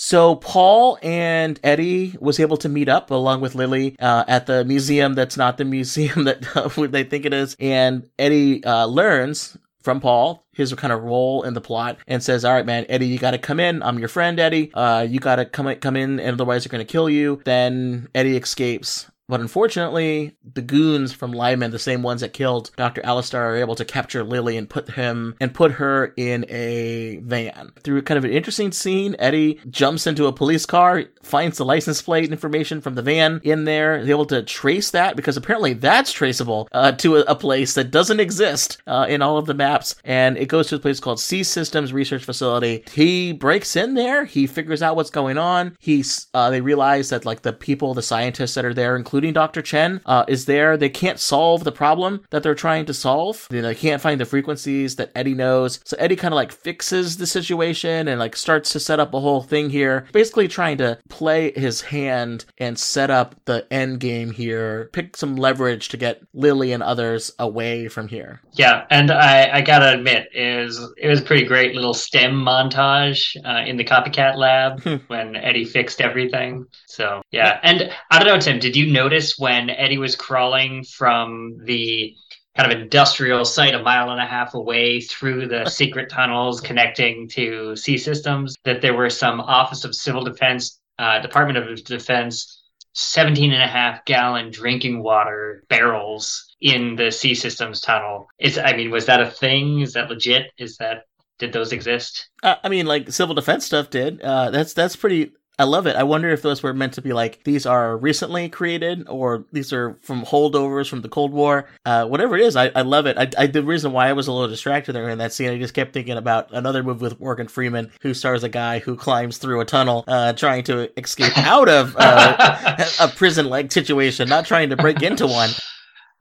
So Paul and Eddie was able to meet up along with Lily uh, at the museum that's not the museum that uh, they think it is, and Eddie uh, learns from Paul his kind of role in the plot and says, "All right, man, Eddie, you got to come in. I'm your friend, Eddie. Uh, you got to come come in, and otherwise they're going to kill you." Then Eddie escapes. But unfortunately, the goons from Lyman, the same ones that killed Dr. Alistair, are able to capture Lily and put him and put her in a van. Through kind of an interesting scene, Eddie jumps into a police car, finds the license plate information from the van in there, able to trace that because apparently that's traceable uh, to a, a, place that doesn't exist uh, in all of the maps. And it goes to a place called C Systems Research Facility. He breaks in there. He figures out what's going on. He's uh, they realize that like the people, the scientists that are there, including including Dr. Chen, uh, is there. They can't solve the problem that they're trying to solve. You know, they can't find the frequencies that Eddie knows. So Eddie kind of like fixes the situation and like starts to set up a whole thing here, basically trying to play his hand and set up the end game here, pick some leverage to get Lily and others away from here. Yeah, and I, I gotta admit, is it was a pretty great little STEM montage uh, in the copycat lab hmm. when Eddie fixed everything. So yeah, and I don't know, Tim, did you know? Notice when Eddie was crawling from the kind of industrial site a mile and a half away through the secret tunnels connecting to C Systems that there were some Office of Civil Defense, uh, Department of Defense 17 and a half gallon drinking water barrels in the C Systems tunnel. Is I mean, was that a thing? Is that legit? Is that did those exist? Uh, I mean, like civil defense stuff did. Uh, that's that's pretty I love it. I wonder if those were meant to be like these are recently created or these are from holdovers from the Cold War. Uh, whatever it is, I, I love it. I, I, the reason why I was a little distracted there in that scene, I just kept thinking about another movie with Morgan Freeman who stars a guy who climbs through a tunnel, uh, trying to escape out of uh, a prison like situation, not trying to break into one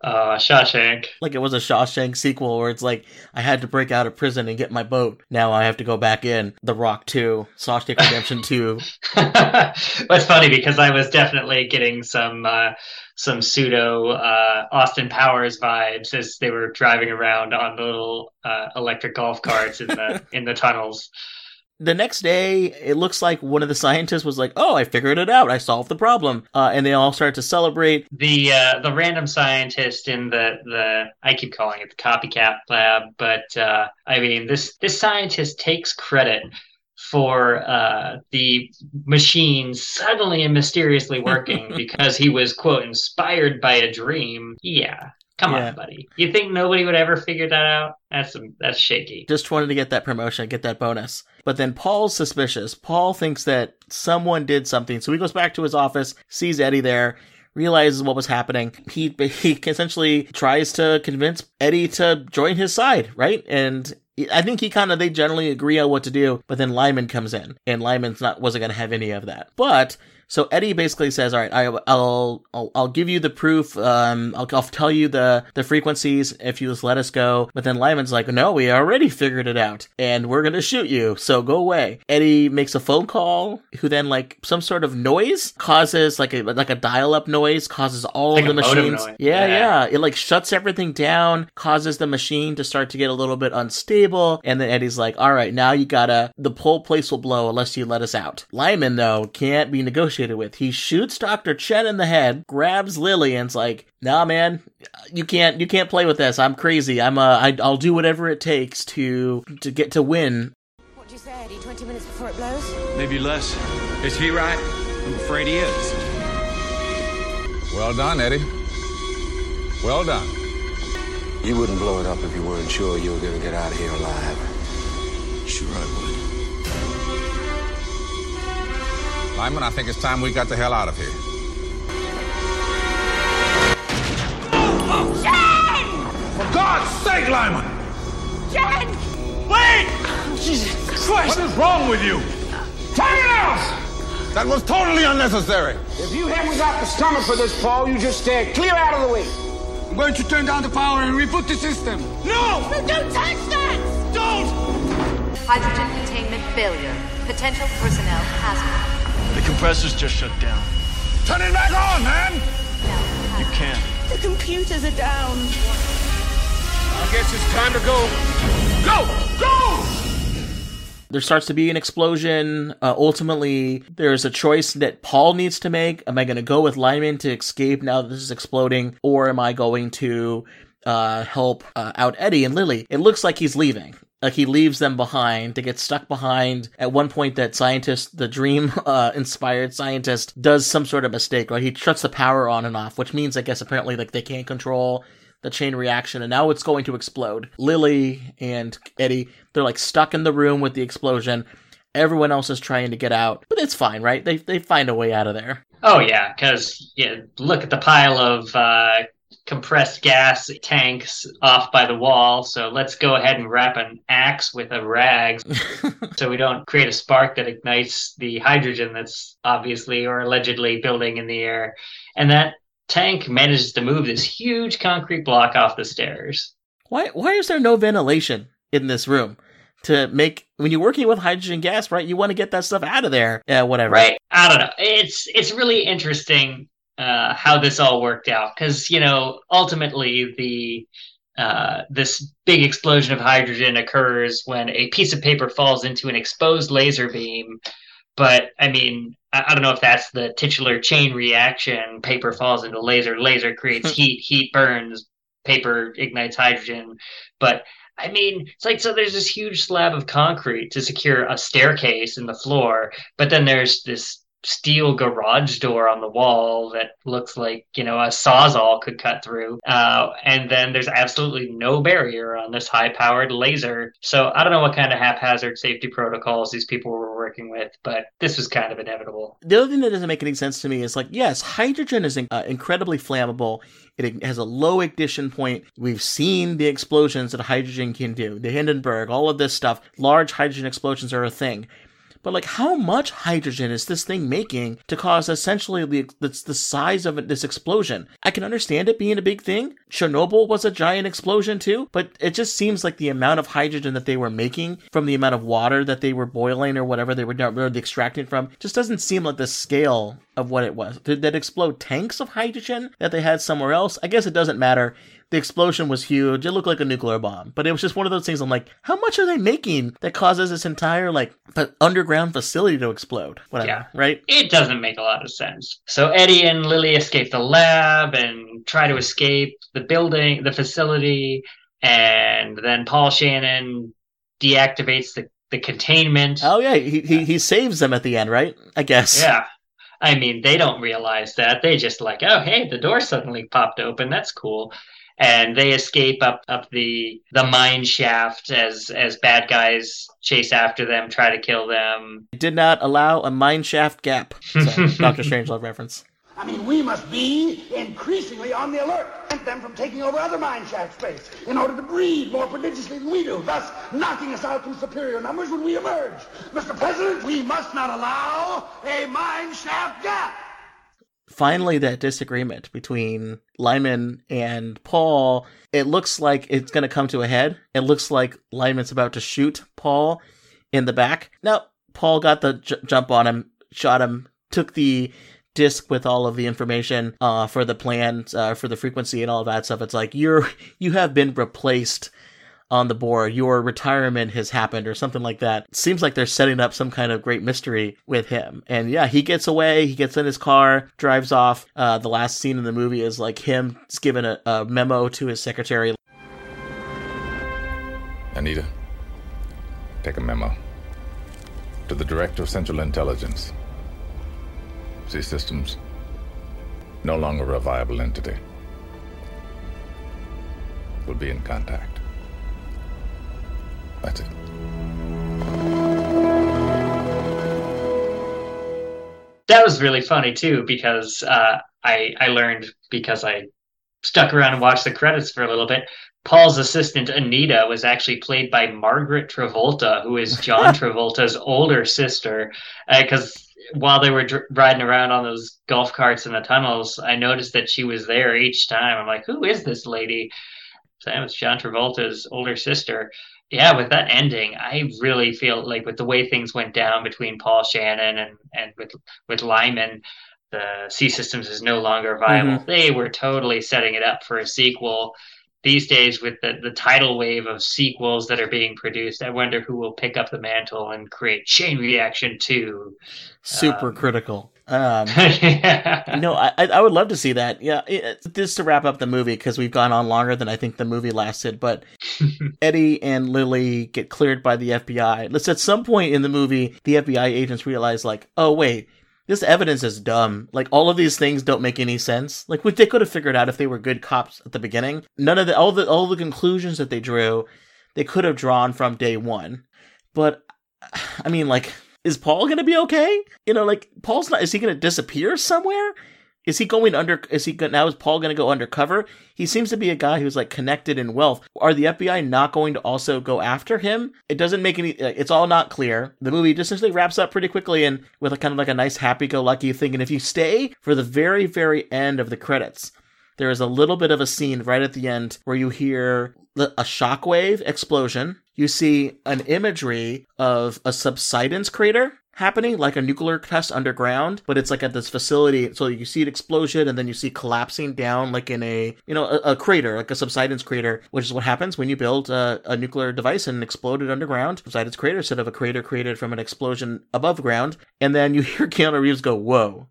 uh, Shawshank. Like it was a Shawshank sequel where it's like I had to break out of prison and get my boat. Now I have to go back in. The Rock 2, Shawshank Redemption 2. That's funny because I was definitely getting some uh, some pseudo uh, Austin Powers vibes as they were driving around on the little uh, electric golf carts in the in the tunnels the next day, it looks like one of the scientists was like, "Oh, I figured it out. I solved the problem," uh, and they all start to celebrate. The uh, the random scientist in the the I keep calling it the copycat lab, but uh, I mean this this scientist takes credit for uh, the machine suddenly and mysteriously working because he was quote inspired by a dream. Yeah, Come yeah. on, buddy. You think nobody would ever figure that out? That's that's shaky. Just wanted to get that promotion, get that bonus. But then Paul's suspicious. Paul thinks that someone did something, so he goes back to his office, sees Eddie there, realizes what was happening. He he essentially tries to convince Eddie to join his side, right? And I think he kind of they generally agree on what to do, but then Lyman comes in, and Lyman's not wasn't going to have any of that. But so Eddie basically says, "All right, I, will I'll I'll give you the proof. Um, I'll, I'll tell you the the frequencies if you just let us go." But then Lyman's like, "No, we already figured it out, and we're gonna shoot you. So go away." Eddie makes a phone call, who then like some sort of noise causes like a like a dial up noise causes all like of the machines. Yeah, yeah, yeah, It like shuts everything down, causes the machine to start to get a little bit unstable, and then Eddie's like, "All right, now you gotta the whole place will blow unless you let us out." Lyman though can't be negotiated associated with. He shoots Dr. Chen in the head, grabs Lily, and's like, "Nah, man, you can't you can't play with this. I'm crazy. I'm uh, I, I'll do whatever it takes to to get to win." What do you say, Eddie? Twenty minutes before it blows? Maybe less. Is he right? I'm afraid he is. Well done, Eddie. Well done. You wouldn't blow it up if you weren't sure you were going to get out of here alive. Sure I would. Lyman, I think it's time we got the hell out of here. Oh, Jen! For God's sake, Lyman! Jen! Wait! Oh, Jesus Christ! What is wrong with you? Turn it off! That was totally unnecessary. If you haven't got the stomach for this, Paul, you just stay clear out of the way. I'm going to turn down the power and reboot the system. No! No, don't touch that! Don't! Hydrogen containment failure. Potential personnel hazard. The compressor's just shut down. Turn it back on, man! You can't. The computers are down. I guess it's time to go. Go! Go! There starts to be an explosion. Uh, ultimately, there's a choice that Paul needs to make. Am I going to go with Lyman to escape now that this is exploding, or am I going to uh, help uh, out Eddie and Lily? It looks like he's leaving. Like he leaves them behind to get stuck behind. At one point, that scientist, the dream uh, inspired scientist, does some sort of mistake. Right, he shuts the power on and off, which means, I guess, apparently, like they can't control the chain reaction, and now it's going to explode. Lily and Eddie, they're like stuck in the room with the explosion. Everyone else is trying to get out, but it's fine, right? They they find a way out of there. Oh yeah, because yeah, look at the pile of uh, compressed gas tanks off by the wall. So let's go ahead and wrap an axe with a rag, so we don't create a spark that ignites the hydrogen that's obviously or allegedly building in the air, and that tank manages to move this huge concrete block off the stairs. Why why is there no ventilation in this room? To make when you're working with hydrogen gas, right? You want to get that stuff out of there. Yeah, whatever. Right. I don't know. It's it's really interesting uh, how this all worked out because you know ultimately the uh, this big explosion of hydrogen occurs when a piece of paper falls into an exposed laser beam. But I mean, I, I don't know if that's the titular chain reaction. Paper falls into laser, laser creates heat, heat burns, paper ignites hydrogen. But I mean, it's like so there's this huge slab of concrete to secure a staircase in the floor, but then there's this steel garage door on the wall that looks like you know a sawzall could cut through uh, and then there's absolutely no barrier on this high powered laser so i don't know what kind of haphazard safety protocols these people were working with but this was kind of inevitable The other thing that doesn't make any sense to me is like, yes, hydrogen is uh, incredibly flammable. It has a low ignition point. We've seen the explosions that hydrogen can do. The Hindenburg, all of this stuff. Large hydrogen explosions are a thing. But like, how much hydrogen is this thing making to cause essentially the the size of this explosion? I can understand it being a big thing. Chernobyl was a giant explosion too, but it just seems like the amount of hydrogen that they were making from the amount of water that they were boiling or whatever they were, were extracting from just doesn't seem like the scale of what it was. Did that explode tanks of hydrogen that they had somewhere else? I guess it doesn't matter. The explosion was huge. It looked like a nuclear bomb, but it was just one of those things. I'm like, how much are they making that causes this entire like f- underground facility to explode? Whatever, Yeah. right? it doesn't make a lot of sense. So Eddie and Lily escape the lab and try to escape the building, the facility, and then Paul Shannon deactivates the, the containment. Oh yeah, he, he he saves them at the end, right? I guess. Yeah. I mean, they don't realize that. They just like, oh, hey, the door suddenly popped open. That's cool. And they escape up up the the mine shaft as as bad guys chase after them, try to kill them. Did not allow a mine shaft gap. So, Doctor Strangelove reference. I mean, we must be increasingly on the alert to prevent them from taking over other mine shaft space in order to breed more prodigiously than we do, thus knocking us out in superior numbers when we emerge. Mr. President, we must not allow a mine shaft gap. Finally, that disagreement between Lyman and Paul, it looks like it's going to come to a head. It looks like Lyman's about to shoot Paul in the back. Now, Paul got the j- jump on him, shot him, took the disc with all of the information uh, for the plans, uh, for the frequency and all that stuff. It's like you're you have been replaced on the board. Your retirement has happened or something like that. Seems like they're setting up some kind of great mystery with him. And yeah, he gets away. He gets in his car, drives off. Uh, the last scene in the movie is like him giving a, a memo to his secretary. Anita, take a memo. To the Director of Central Intelligence. C Systems, no longer a viable entity. We'll be in contact. That's it. that was really funny too because uh, I I learned because I stuck around and watched the credits for a little bit. Paul's assistant Anita was actually played by Margaret Travolta, who is John Travolta's older sister. Because while they were dr- riding around on those golf carts in the tunnels, I noticed that she was there each time. I'm like, who is this lady? So was John Travolta's older sister. Yeah, with that ending, I really feel like with the way things went down between Paul Shannon and, and with with Lyman, the C Systems is no longer viable. Mhm. They were totally setting it up for a sequel. These days, with the, the tidal wave of sequels that are being produced, I wonder who will pick up the mantle and create Chain Reaction 2. Super critical. Um, yeah. no, I I would love to see that. Yeah, it, just to wrap up the movie because we've gone on longer than I think the movie lasted. But Eddie and Lily get cleared by the FBI. Let's at some point in the movie, the FBI agents realize like, oh wait, this evidence is dumb. Like all of these things don't make any sense. Like what they could have figured out if they were good cops at the beginning. None of the all the all the conclusions that they drew, they could have drawn from day one. But I mean, like, is Paul gonna be okay? You know, like Paul's not. Is he gonna disappear somewhere? Is he going under? Is he now? Is Paul going to go undercover? He seems to be a guy who's like connected in wealth. Are the FBI not going to also go after him? It doesn't make any. It's all not clear. The movie just essentially wraps up pretty quickly and with a kind of like a nice happy-go-lucky thing. And if you stay for the very, very end of the credits, there is a little bit of a scene right at the end where you hear a shockwave explosion. You see an imagery of a subsidence crater happening, like a nuclear test underground, but it's like at this facility. So you see an explosion and then you see collapsing down, like in a, you know, a, a crater, like a subsidence crater, which is what happens when you build a, a nuclear device and explode it underground. Subsidence crater instead of a crater created from an explosion above ground. And then you hear Keanu Reeves go, whoa.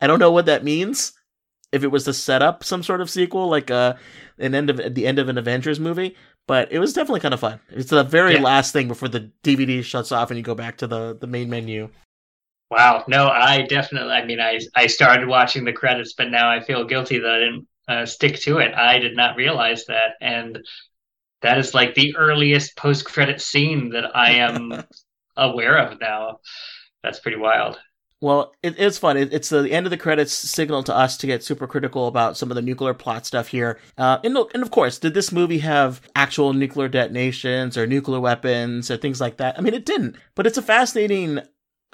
I don't know what that means. If it was to set up some sort of sequel, like uh, an end of the end of an Avengers movie, but it was definitely kind of fun. It's the very Yeah. last thing before the DVD shuts off and you go back to the the main menu. Wow. No, I definitely. I mean, I I started watching the credits, but now I feel guilty that I didn't uh, stick to it. I did not realize that, and that is like the earliest post-credit scene that I am aware of now. That's pretty wild. Well, it, it's fun. It, it's the end of the credits signal to us to get super critical about some of the nuclear plot stuff here. Uh, and, and of course, did this movie have actual nuclear detonations or nuclear weapons or things like that? I mean, it didn't. But it's a fascinating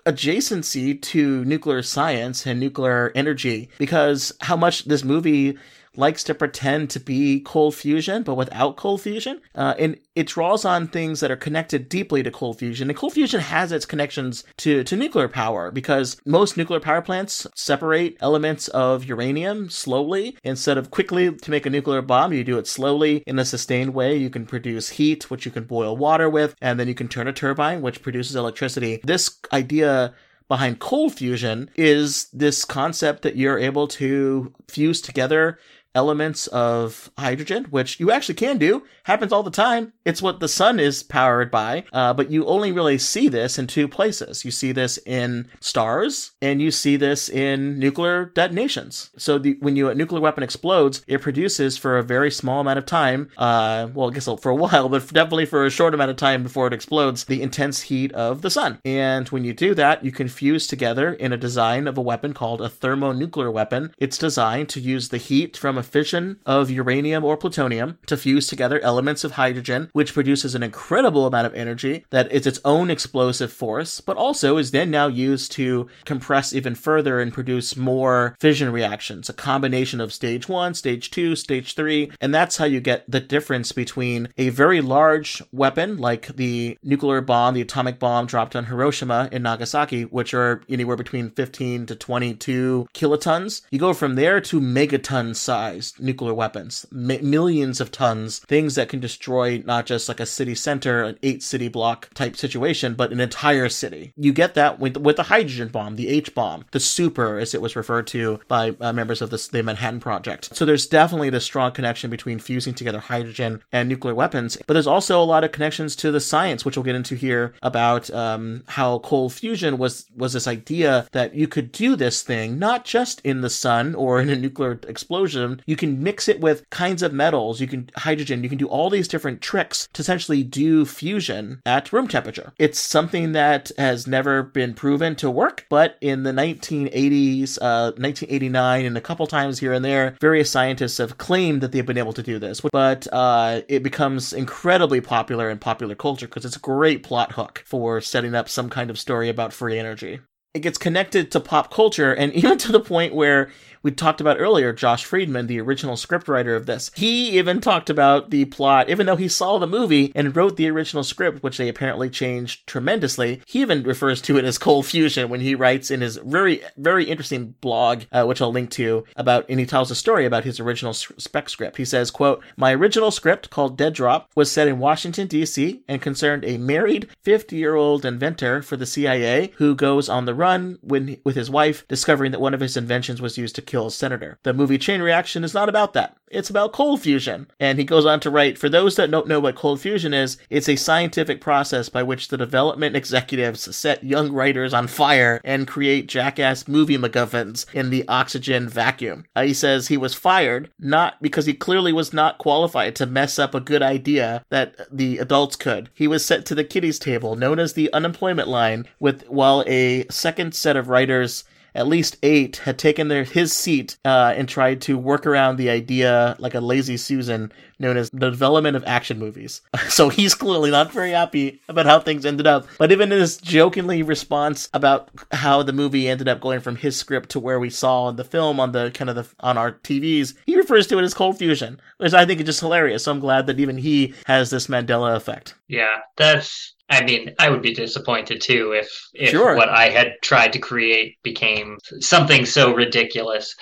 adjacency to nuclear science and nuclear energy because how much this movie likes to pretend to be cold fusion, but without cold fusion. Uh, and it draws on things that are connected deeply to cold fusion. And cold fusion has its connections to, to nuclear power because most nuclear power plants separate elements of uranium slowly. Instead of quickly to make a nuclear bomb, you do it slowly in a sustained way. You can produce heat, which you can boil water with, and then you can turn a turbine, which produces electricity. This idea behind cold fusion is this concept that you're able to fuse together elements of hydrogen, which you actually can do. Happens all the time. It's what the sun is powered by. Uh, but you only really see this in two places. You see this in stars, and you see this in nuclear detonations. So the, when you a nuclear weapon explodes, it produces for a very small amount of time. Uh, well, I guess for a while, but definitely for a short amount of time before it explodes, the intense heat of the sun. And when you do that, you can fuse together in a design of a weapon called a thermonuclear weapon. It's designed to use the heat from a fission of uranium or plutonium to fuse together elements of hydrogen, which produces an incredible amount of energy that is its own explosive force, but also is then now used to compress even further and produce more fission reactions, a combination of stage one, stage two, stage three, and that's how you get the difference between a very large weapon like the nuclear bomb, the atomic bomb dropped on Hiroshima and Nagasaki, which are anywhere between 15 to 22 kilotons. You go from there to megaton sized nuclear weapons, mi millions of tons, things that can destroy not just like a city center, an eight city block type situation, but an entire city. You get that with, with the hydrogen bomb, the H bomb, the super, as it was referred to by uh, members of this, the Manhattan Project. So there's definitely this strong connection between fusing together hydrogen and nuclear weapons, but there's also a lot of connections to the science, which we'll get into here about um, how cold fusion was was this idea that you could do this thing not just in the sun or in a nuclear explosion, you can mix it with kinds of metals, you can hydrogen, you can do all these different tricks to essentially do fusion at room temperature. It's something that has never been proven to work, but in the 1980s, uh, 1989, and a couple times here and there, various scientists have claimed that they've been able to do this. But uh, it becomes incredibly popular in popular culture because it's a great plot hook for setting up some kind of story about free energy. It gets connected to pop culture, and even to the point where we talked about earlier, Josh Friedman, the original scriptwriter of this. He even talked about the plot, even though he saw the movie and wrote the original script, which they apparently changed tremendously. He even refers to it as cold fusion when he writes in his very, very interesting blog, uh, which I'll link to, about, and he tells a story about his original spec script. He says, quote, My original script, called Dead Drop, was set in Washington, D.C., and concerned a married 50 year old inventor for the CIA who goes on the run when, with his wife, discovering that one of his inventions was used to kills Senator. The movie Chain Reaction is not about that. It's about cold fusion. And he goes on to write, for those that don't know what cold fusion is, it's a scientific process by which the development executives set young writers on fire and create jackass movie MacGuffins in the oxygen vacuum. Uh, he says he was fired not because he clearly was not qualified to mess up a good idea that the adults could. He was sent to the kiddies table, known as the unemployment line, with while a second set of writers at least eight had taken their his seat uh, and tried to work around the idea like a lazy Susan known as the development of action movies. so he's clearly not very happy about how things ended up. But even in his jokingly response about how the movie ended up going from his script to where we saw in the film on the kind of the on our TVs, he refers to it as cold fusion, which I think is just hilarious. So I'm glad that even he has this Mandela effect. Yeah, that's I mean, I would be disappointed too if if Sure. what I had tried to create became something so ridiculous.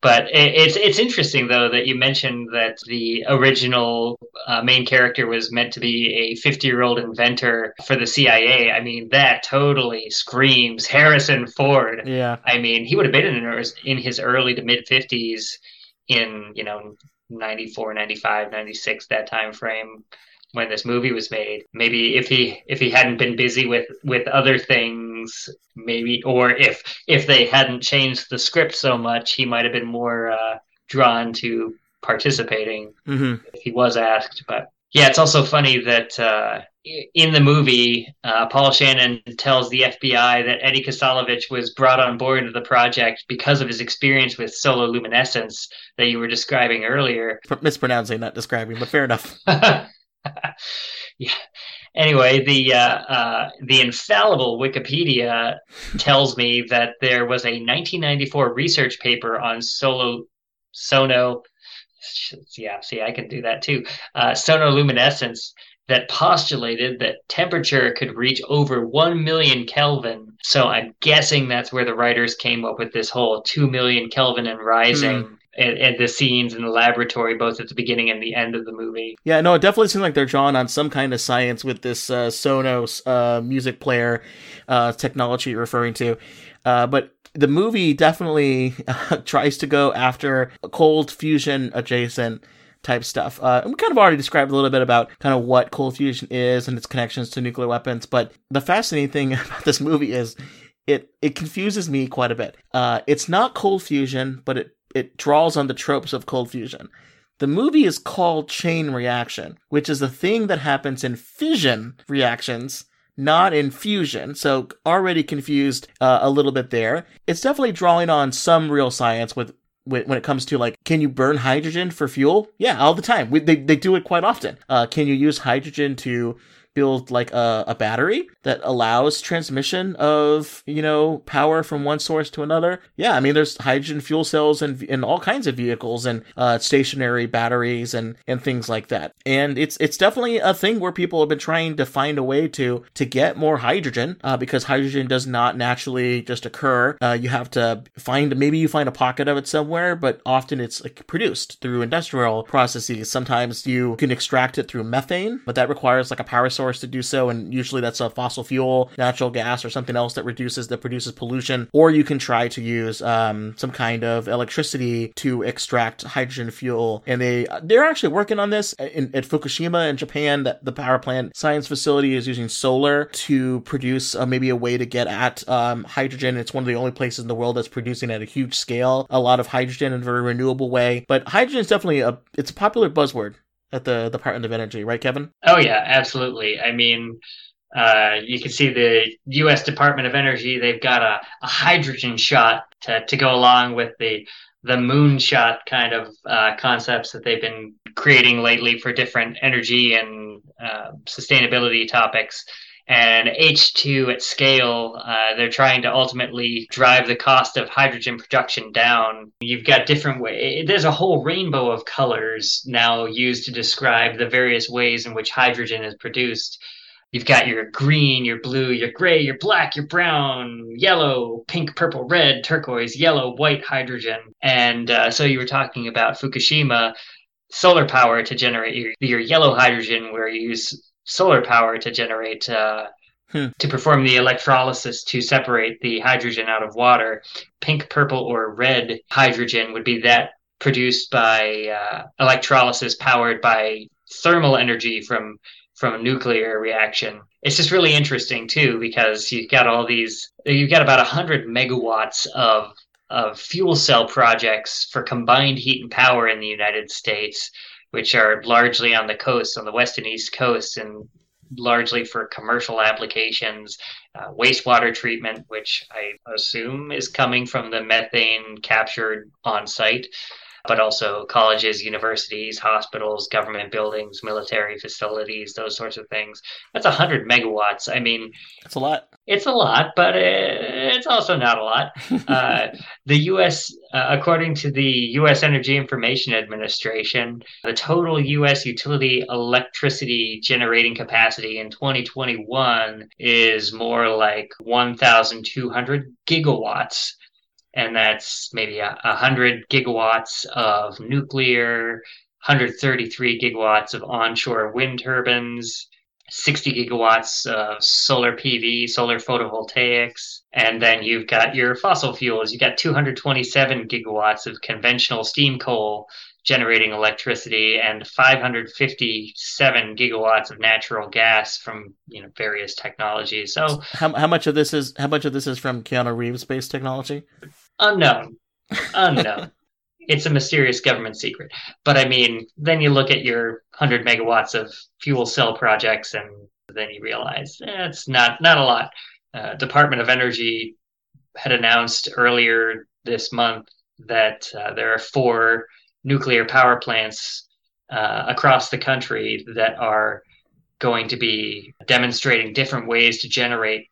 But it, it's it's interesting though that you mentioned that the original uh, main character was meant to be a 50 year old inventor for the CIA. I mean, that totally screams Harrison Ford. Yeah. I mean, he would have been in his, in his early to mid 50s in, you know, 94, 95, 96, that time frame when this movie was made. Maybe if he if he hadn't been busy with with other things, maybe or if if they hadn't changed the script so much, he might have been more uh, drawn to participating Mm-hmm. if he was asked. But yeah, it's also funny that uh, in the movie, uh, Paul Shannon tells the FBI that Eddie Kasalivich was brought on board into the project because of his experience with solar luminescence that you were describing earlier. Mispronouncing, not describing, but fair enough. yeah. Anyway, the uh, uh, the infallible Wikipedia tells me that there was a 1994 research paper on solo sono. Yeah, see, I can do that too. Uh, sonoluminescence that postulated that temperature could reach over 1 million Kelvin. So I'm guessing that's where the writers came up with this whole 2 million Kelvin and rising. Hmm. And, and the scenes in the laboratory, both at the beginning and the end of the movie. Yeah, no, it definitely seems like they're drawn on some kind of science with this uh, Sonos uh, music player uh, technology you're referring to. Uh, but the movie definitely uh, tries to go after cold fusion adjacent type stuff. Uh, we kind of already described a little bit about kind of what cold fusion is and its connections to nuclear weapons. But the fascinating thing about this movie is it it confuses me quite a bit. Uh, it's not cold fusion, but it it draws on the tropes of cold fusion. The movie is called chain reaction, which is a thing that happens in fission reactions, not in fusion. So already confused uh, a little bit there. It's definitely drawing on some real science with. When it comes to like, can you burn hydrogen for fuel? Yeah, all the time. We, they, they do it quite often. Uh, can you use hydrogen to build like a, a battery that allows transmission of you know power from one source to another. Yeah i mean there's hydrogen fuel cells and in all kinds of vehicles and uh, stationary batteries and and things like that. And it's it's definitely a thing where people have been trying to find a way to to get more hydrogen uh, because hydrogen does not naturally just occur. Uh, you have to find maybe you find a pocket of it somewhere but often it's like produced through industrial processes. Sometimes you can extract it through methane but that requires like a power source source to do so, and usually that's a fossil fuel, natural gas, or something else that reduces that produces pollution. Or you can try to use um, some kind of electricity to extract hydrogen fuel, and they they're actually working on this in, at Fukushima in Japan. That the power plant science facility is using solar to produce uh, maybe a way to get at um, hydrogen. It's one of the only places in the world that's producing at a huge scale a lot of hydrogen in a very renewable way. But hydrogen is definitely a it's a popular buzzword at the Department of Energy, right, Kevin? Oh yeah, absolutely. I mean, uh, you can see the U.S. Department of Energy. They've got a, a hydrogen shot to, to go along with the the moonshot kind of uh, concepts that they've been creating lately for different energy and uh, sustainability topics and H2 at scale, uh, they're trying to ultimately drive the cost of hydrogen production down. You've got different ways, there's a whole rainbow of colors now used to describe the various ways in which hydrogen is produced. You've got your green, your blue, your gray, your black, your brown, yellow, pink, purple, red, turquoise, yellow, white hydrogen. And uh, so you were talking about Fukushima solar power to generate your, your yellow hydrogen, where you use solar power to generate uh, hmm. to perform the electrolysis to separate the hydrogen out of water. Pink, purple, or red hydrogen would be that produced by uh, electrolysis powered by thermal energy from from a nuclear reaction. It's just really interesting too because you've got all these you've got about 100 megawatts of of fuel cell projects for combined heat and power in the United States which are largely on the coast, on the west and east coasts, and largely for commercial applications, uh, wastewater treatment, which I assume is coming from the methane captured on site but also colleges, universities, hospitals, government buildings, military facilities, those sorts of things. That's 100 megawatts. I mean, it's a lot. It's a lot, but it's also not a lot. uh, the U.S., uh, according to the U.S. Energy Information Administration, the total U.S. utility electricity generating capacity in 2021 is more like 1,200 gigawatts and that's maybe a, a hundred gigawatts of nuclear, 133 gigawatts of onshore wind turbines, 60 gigawatts of solar PV, solar photovoltaics, and then you've got your fossil fuels. You've got 227 gigawatts of conventional steam coal generating electricity and 557 gigawatts of natural gas from you know various technologies. So how, how much of this is how much of this is from Keanu Reeves based technology? Unknown. Unknown. it's a mysterious government secret. But I mean, then you look at your 100 megawatts of fuel cell projects, and then you realize eh, it's not not a lot. Uh, Department of Energy had announced earlier this month that uh, there are four nuclear power plants uh, across the country that are going to be demonstrating different ways to generate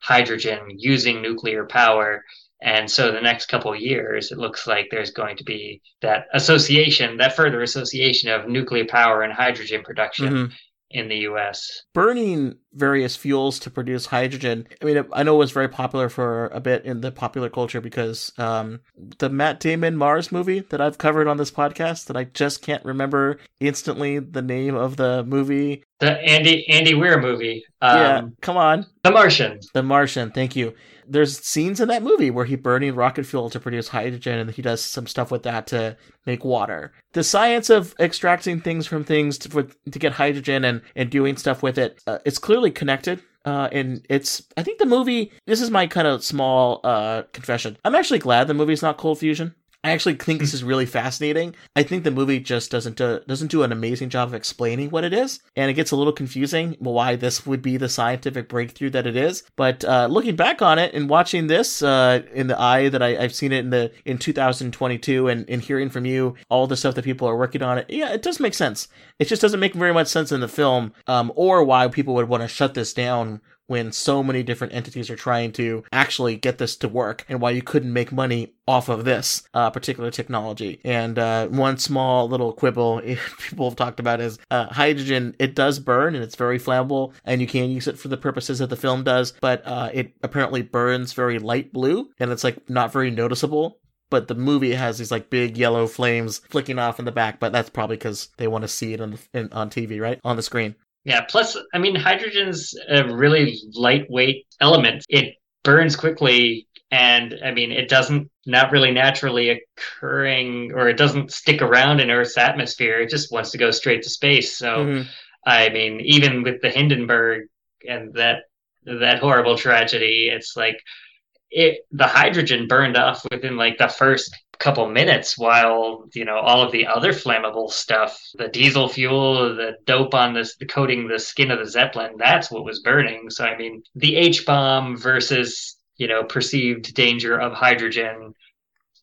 hydrogen using nuclear power and so the next couple of years, it looks like there's going to be that association, that further association of nuclear power and hydrogen production mm-hmm. in the US. Burning various fuels to produce hydrogen. I mean, I know it was very popular for a bit in the popular culture because um, the Matt Damon Mars movie that I've covered on this podcast that I just can't remember instantly the name of the movie. The Andy Andy Weir movie. Um, yeah, come on. The Martian. The Martian. Thank you there's scenes in that movie where he's burning rocket fuel to produce hydrogen and he does some stuff with that to make water. The science of extracting things from things to, for, to get hydrogen and, and doing stuff with it, uh, it's clearly connected. Uh, and it's, I think the movie, this is my kind of small uh, confession. I'm actually glad the movie's not Cold Fusion. I actually think this is really fascinating. I think the movie just doesn't do, doesn't do an amazing job of explaining what it is, and it gets a little confusing why this would be the scientific breakthrough that it is. But uh, looking back on it and watching this uh, in the eye that I, have seen it in the in 2022, and, and hearing from you all the stuff that people are working on it, yeah, it does make sense. It just doesn't make very much sense in the film, um, or why people would want to shut this down when so many different entities are trying to actually get this to work and why you couldn't make money off of this uh, particular technology. And uh, one small little quibble people have talked about is uh, hydrogen. It does burn and it's very flammable, and you can use it for the purposes that the film does, but uh, it apparently burns very light blue and it's like not very noticeable but the movie has these like big yellow flames flicking off in the back but that's probably because they want to see it on, the, in, on tv right on the screen Yeah. Plus, I mean, hydrogen's a really lightweight element. It burns quickly, and I mean, it doesn't not really naturally occurring, or it doesn't stick around in Earth's atmosphere. It just wants to go straight to space. So, Mm-hmm. I mean, even with the Hindenburg and that that horrible tragedy, it's like it the hydrogen burned off within like the first couple minutes while you know all of the other flammable stuff the diesel fuel the dope on this the coating the skin of the zeppelin that's what was burning so i mean the h-bomb versus you know perceived danger of hydrogen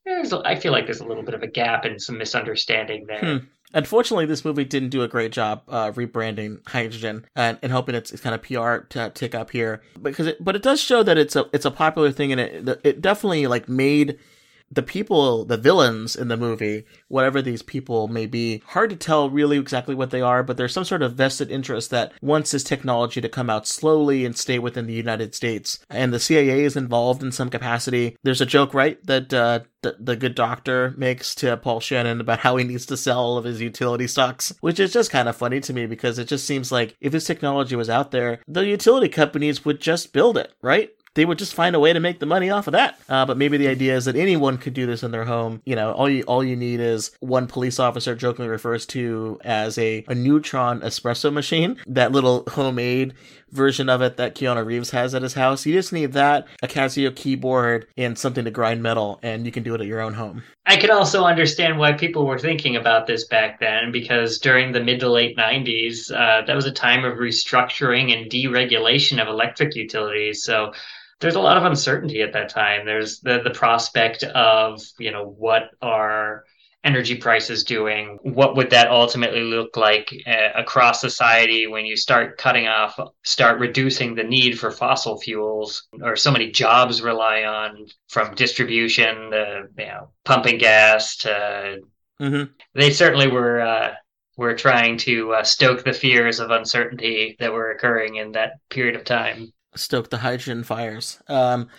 there's i feel like there's a little bit of a gap and some misunderstanding there Hmm. Unfortunately, this movie didn't do a great job uh, rebranding hydrogen and, and hoping it's, it's kind of PR to tick up here because it, but it does show that it's a it's a popular thing and it it definitely like made the people, the villains in the movie, whatever these people may be, hard to tell really exactly what they are, but there's some sort of vested interest that wants this technology to come out slowly and stay within the United States. And the CIA is involved in some capacity. There's a joke, right, that uh, the, the good doctor makes to Paul Shannon about how he needs to sell all of his utility stocks, which is just kind of funny to me because it just seems like if this technology was out there, the utility companies would just build it, right? They would just find a way to make the money off of that. Uh, but maybe the idea is that anyone could do this in their home. You know, all you all you need is one police officer jokingly refers to as a, a neutron espresso machine, that little homemade version of it that Keanu Reeves has at his house. You just need that, a Casio keyboard, and something to grind metal, and you can do it at your own home. I can also understand why people were thinking about this back then, because during the mid to late 90s, uh, that was a time of restructuring and deregulation of electric utilities. So there's a lot of uncertainty at that time. There's the the prospect of you know what are energy prices doing? What would that ultimately look like uh, across society when you start cutting off, start reducing the need for fossil fuels, or so many jobs rely on from distribution to you know pumping gas to. Mm-hmm. They certainly were. Uh, were trying to uh, stoke the fears of uncertainty that were occurring in that period of time stoke the hydrogen fires. Um,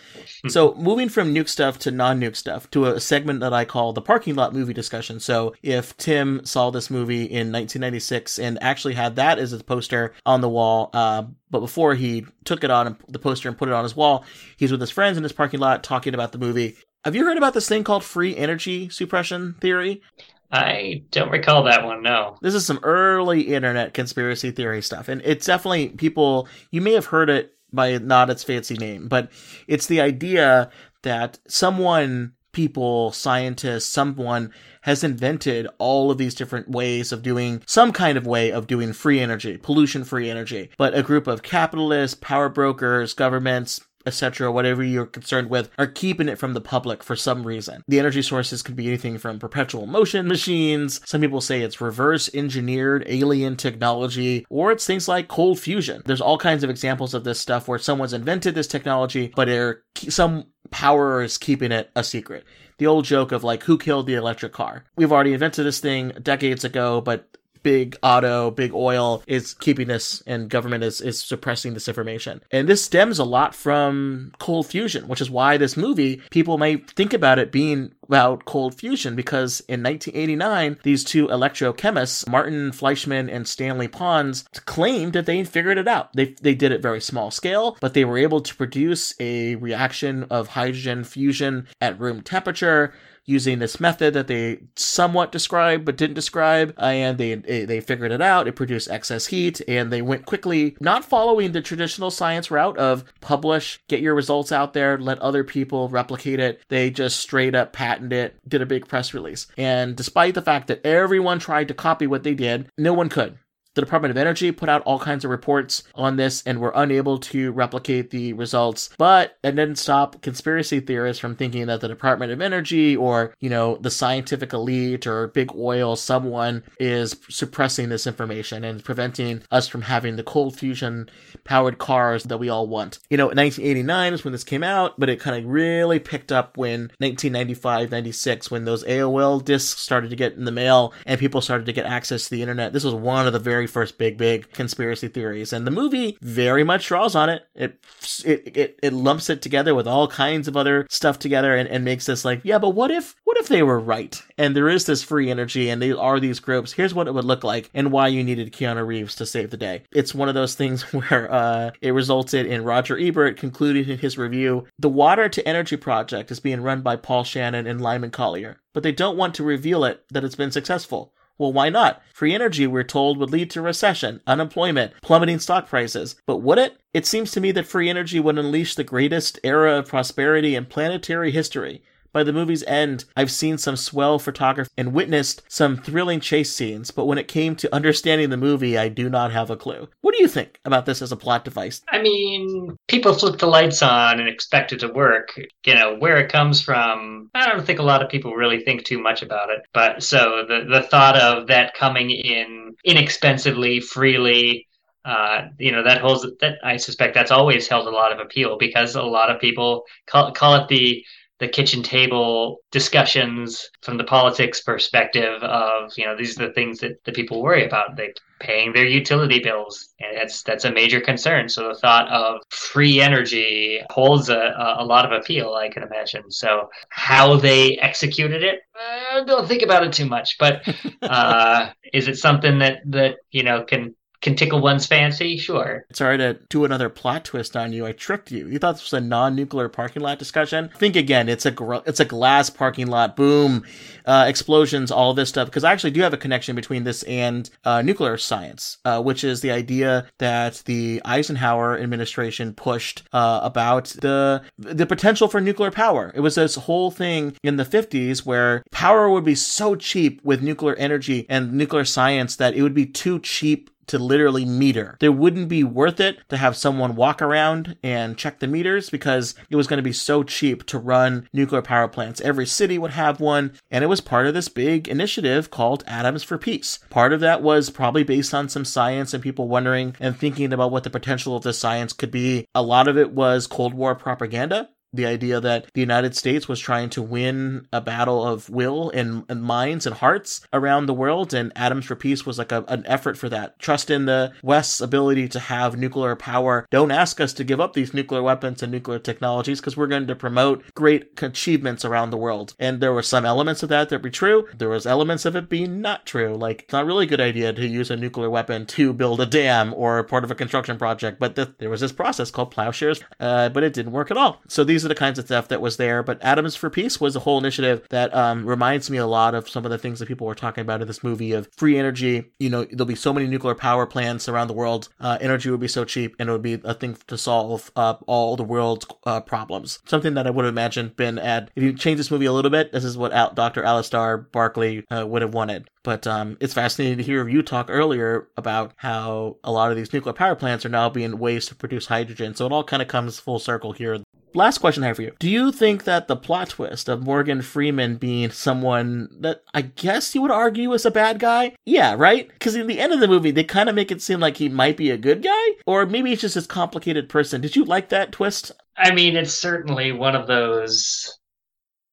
so moving from nuke stuff to non-nuke stuff to a segment that I call the parking lot movie discussion. So if Tim saw this movie in 1996 and actually had that as a poster on the wall, uh, but before he took it on the poster and put it on his wall, he's with his friends in his parking lot talking about the movie. Have you heard about this thing called free energy suppression theory? I don't recall that one, no. This is some early internet conspiracy theory stuff. And it's definitely people, you may have heard it by not its fancy name, but it's the idea that someone, people, scientists, someone has invented all of these different ways of doing some kind of way of doing free energy, pollution free energy. But a group of capitalists, power brokers, governments, etc., whatever you're concerned with, are keeping it from the public for some reason. The energy sources could be anything from perpetual motion machines, some people say it's reverse engineered alien technology, or it's things like cold fusion. There's all kinds of examples of this stuff where someone's invented this technology, but some power is keeping it a secret. The old joke of like, who killed the electric car? We've already invented this thing decades ago, but big auto, big oil is keeping this and government is, is suppressing this information. And this stems a lot from cold fusion, which is why this movie, people may think about it being about cold fusion because in 1989, these two electrochemists, Martin Fleischmann and Stanley Pons, claimed that they figured it out. They, they did it very small scale, but they were able to produce a reaction of hydrogen fusion at room temperature using this method that they somewhat described but didn't describe and they eh, they figured it out. It produced excess heat and they went quickly not following the traditional science route of publish get your results out there let other people replicate it. They just straight up patented it did a big press release. And despite the fact that everyone tried to copy what they did no one could the Department of Energy put out all kinds of reports on this and were unable to replicate the results, but it didn't stop conspiracy theorists from thinking that the Department of Energy or, you know, the scientific elite or big oil, someone is suppressing this information and preventing us from having the cold fusion powered cars that we all want. You know, 1989 is when this came out, but it kind of really picked up when 1995, 96, when those AOL discs started to get in the mail and people started to get access to the internet. This was one of the very very first big, big conspiracy theories. And the movie very much draws on it. It, it, it, it lumps it together with all kinds of other stuff together and, and makes this like, yeah, but what if, what if they were right? And there is this free energy and they are these groups. Here's what it would look like and why you needed Keanu Reeves to save the day. It's one of those things where, uh, it resulted in Roger Ebert concluding in his review, the water to energy project is being run by Paul Shannon and Lyman Collier, but they don't want to reveal it that it's been successful. Well, why not? Free energy, we're told, would lead to recession, unemployment, plummeting stock prices. But would it? It seems to me that free energy would unleash the greatest era of prosperity in planetary history. By the movie's end, I've seen some swell photography and witnessed some thrilling chase scenes, but when it came to understanding the movie, I do not have a clue. What do you think about this as a plot device? I mean, people flick the lights on and expect it to work. You know, where it comes from, I don't think a lot of people really think too much about it. But so the, the thought of that coming in inexpensively, freely, uh, you know that holds that I suspect that's always held a lot of appeal because a lot of people call call it the the kitchen table discussions from the politics perspective of you know these are the things that the people worry about. They paying their utility bills and that's that's a major concern. So the thought of free energy holds a, a lot of appeal i can imagine. So how they executed it uh, don't think about it too much but uh, is it something that that you know can can tickle one's fancy, sure. Sorry to do another plot twist on you. I tricked you. You thought this was a non-nuclear parking lot discussion. Think again. It's a gr- it's a glass parking lot. Boom, uh, explosions, all this stuff. Because I actually do have a connection between this and uh, nuclear science, uh, which is the idea that the Eisenhower administration pushed uh, about the the potential for nuclear power. It was this whole thing in the 50s where power would be so cheap with nuclear energy and nuclear science that it would be too cheap to literally meter. There wouldn't be worth it to have someone walk around and check the meters because it was going to be so cheap to run nuclear power plants. Every city would have one, and it was part of this big initiative called Atoms for Peace. Part of that was probably based on some science and people wondering and thinking about what the potential of this science could be. A lot of it was Cold War propaganda the idea that the United States was trying to win a battle of will and, and minds and hearts around the world, and Atoms for Peace was like a, an effort for that. Trust in the West's ability to have nuclear power. Don't ask us to give up these nuclear weapons and nuclear technologies because we're going to promote great achievements around the world. And there were some elements of that that were true. There was elements of it being not true. Like it's not really a good idea to use a nuclear weapon to build a dam or part of a construction project. But th- there was this process called plowshares, uh, but it didn't work at all. So these are the kinds of stuff that was there. But Atoms for Peace was a whole initiative that um, reminds me a lot of some of the things that people were talking about in this movie of free energy. You know, there'll be so many nuclear power plants around the world. Uh, energy would be so cheap, and it would be a thing to solve uh, all the world's uh, problems. Something that I would have imagined been at. If you change this movie a little bit, this is what Al- Dr. Alistair Barkley uh, would have wanted. But um, it's fascinating to hear you talk earlier about how a lot of these nuclear power plants are now being ways to produce hydrogen. So it all kind of comes full circle here last question I have for you. Do you think that the plot twist of Morgan Freeman being someone that I guess you would argue is a bad guy? Yeah, right? Because in the end of the movie, they kind of make it seem like he might be a good guy, or maybe he's just this complicated person. Did you like that twist? I mean, it's certainly one of those.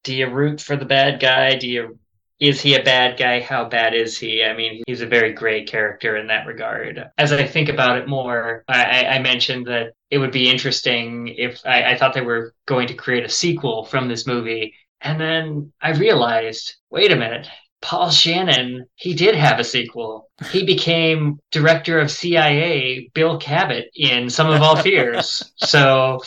Do you root for the bad guy? Do you is he a bad guy? How bad is he? I mean, he's a very gray character in that regard. As I think about it more, I, I mentioned that it would be interesting if I, I, thought they were going to create a sequel from this movie. And then I realized wait a minute. Paul Shannon, he did have a sequel. He became director of CIA, Bill Cabot, in Sum of All Fears. so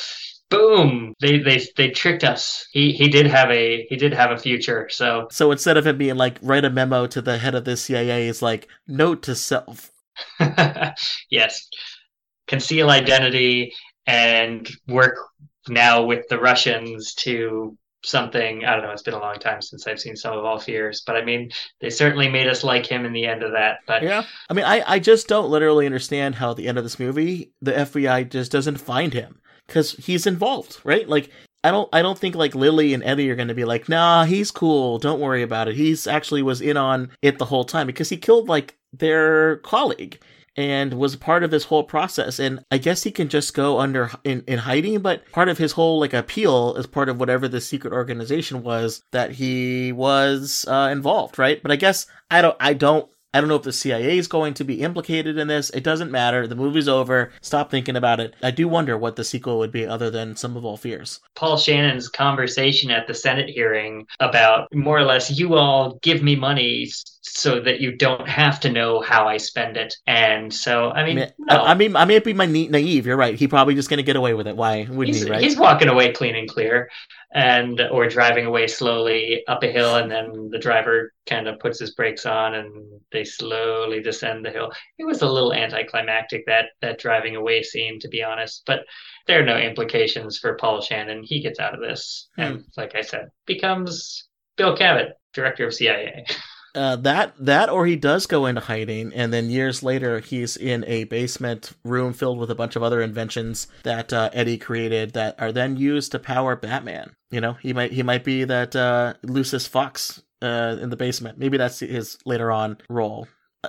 boom. They they they tricked us. He he did have a he did have a future so. So instead of it being like write a memo to the head of the cia it's like note to self. Yes. Conceal identity and work now with the russians to something. I don't know it's been a long time since i've seen Sum of All Fears but i mean they certainly made us like him in the end of that but yeah. I mean i i just don't literally understand how at the end of this movie the fbi just doesn't find him because he's involved, right? Like I don't I don't think like Lily and Eddie are going to be like, "Nah, he's cool. Don't worry about it." He's actually was in on it the whole time because he killed like their colleague and was part of this whole process and i guess he can just go under in, in hiding but part of his whole like appeal is part of whatever the secret organization was that he was uh, involved right but i guess i don't i don't I don't know if the CIA is going to be implicated in this. It doesn't matter. The movie's over. Stop thinking about it. I do wonder what the sequel would be other than Sum of All Fears. Paul Shannon's conversation at the Senate hearing about more or less, you all give me money so that you don't have to know how I spend it. And so, I mean, I mean, no. I, mean, I may be my naive. You're right. He probably just going to get away with it. Why wouldn't he's, he? Right? he's walking away clean and clear, and or driving away slowly up a hill, and then the driver kind of puts his brakes on, and they slowly descend the hill. It was a little anticlimactic that that driving away scene, to be honest, but there are no implications for Paul Shannon. He gets out of this, Hmm. and like I said, becomes Bill Cabot, director of CIA. uh, that that or he does go into hiding and then years later he's in a basement room filled with a bunch of other inventions that uh, Eddie created that are then used to power Batman. You know, he might he might be that uh, Lucius Fox uh, in the basement. Maybe that's his later on role.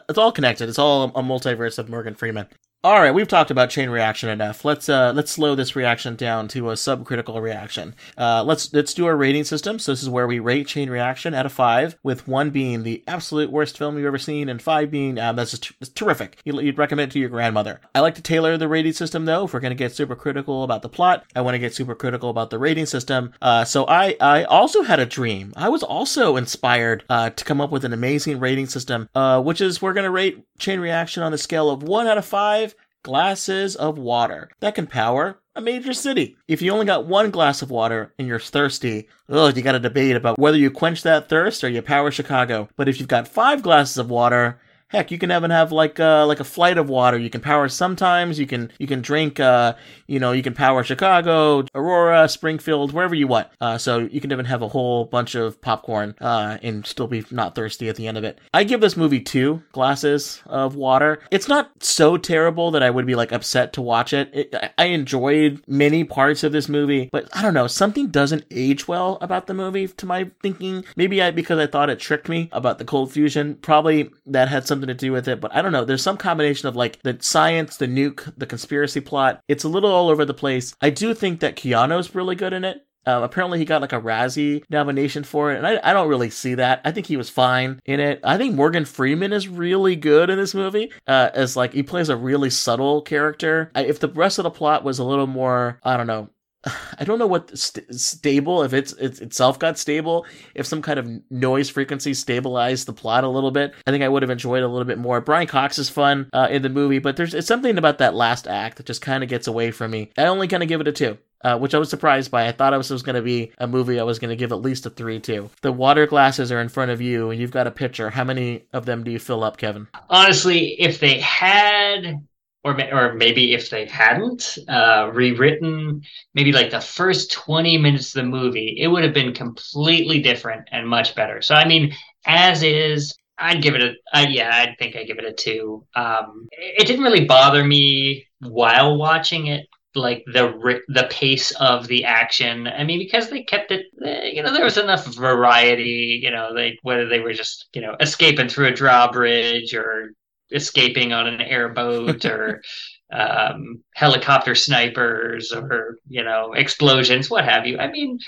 It's all connected. It's all a multiverse of Morgan Freeman. All right, we've talked about chain reaction enough. Let's uh let's slow this reaction down to a subcritical reaction. Uh, let's let's do our rating system. So this is where we rate chain reaction out of five, with one being the absolute worst film you've ever seen, and five being um, that's just terrific. You'd, you'd recommend it to your grandmother. I like to tailor the rating system though. If we're gonna get super critical about the plot, I want to get super critical about the rating system. Uh, so I I also had a dream. I was also inspired uh, to come up with an amazing rating system, uh, which is we're gonna rate chain reaction on the scale of one out of five glasses of water that can power a major city. If you only got one glass of water and you're thirsty, ugh, you got to debate about whether you quench that thirst or you power Chicago. But if you've got five glasses of water, heck, you can even have like uh, like a flight of water. You can power sometimes. You can you can drink. Uh, you know, you can power Chicago, Aurora, Springfield, wherever you want. Uh, so you can even have a whole bunch of popcorn uh, and still be not thirsty at the end of it. I give this movie two glasses of water. It's not so terrible that I would be like upset to watch it. it I- enjoyed many parts of this movie, but I don't know, something doesn't age well about the movie to my thinking. Maybe I because I thought it tricked me about the cold fusion. Probably that had something to do with it, but I don't know. There's some combination of like the science, the nuke, the conspiracy plot. It's a little all over the place. I do think that Keanu's really good in it. Um, apparently, he got like a Razzie nomination for it, and I, I don't really see that. I think he was fine in it. I think Morgan Freeman is really good in this movie, uh, as like he plays a really subtle character. I, if the rest of the plot was a little more, I don't know, I don't know what st- stable if it's, it's itself got stable if some kind of noise frequency stabilized the plot a little bit I think I would have enjoyed it a little bit more Brian Cox is fun uh, in the movie but there's it's something about that last act that just kind of gets away from me I only kind of give it a two uh, which I was surprised by. I thought it was, was going to be a movie I was going to give at least a three to. The water glasses are in front of you, and you've got a pitcher. How many of them do you fill up, Kevin? Honestly, if they had, or or maybe if they hadn't uh, rewritten maybe like the first twenty minutes of the movie, it would have been completely different and much better. So I mean, as is. I'd give it a uh, yeah. I think I give it a two. Um, it didn't really bother me while watching it, like the the pace of the action. I mean, because they kept it, eh, you know, there was enough variety. You know, they whether they were just you know escaping through a drawbridge or escaping on an airboat or um, helicopter snipers or you know explosions, what have you. I mean,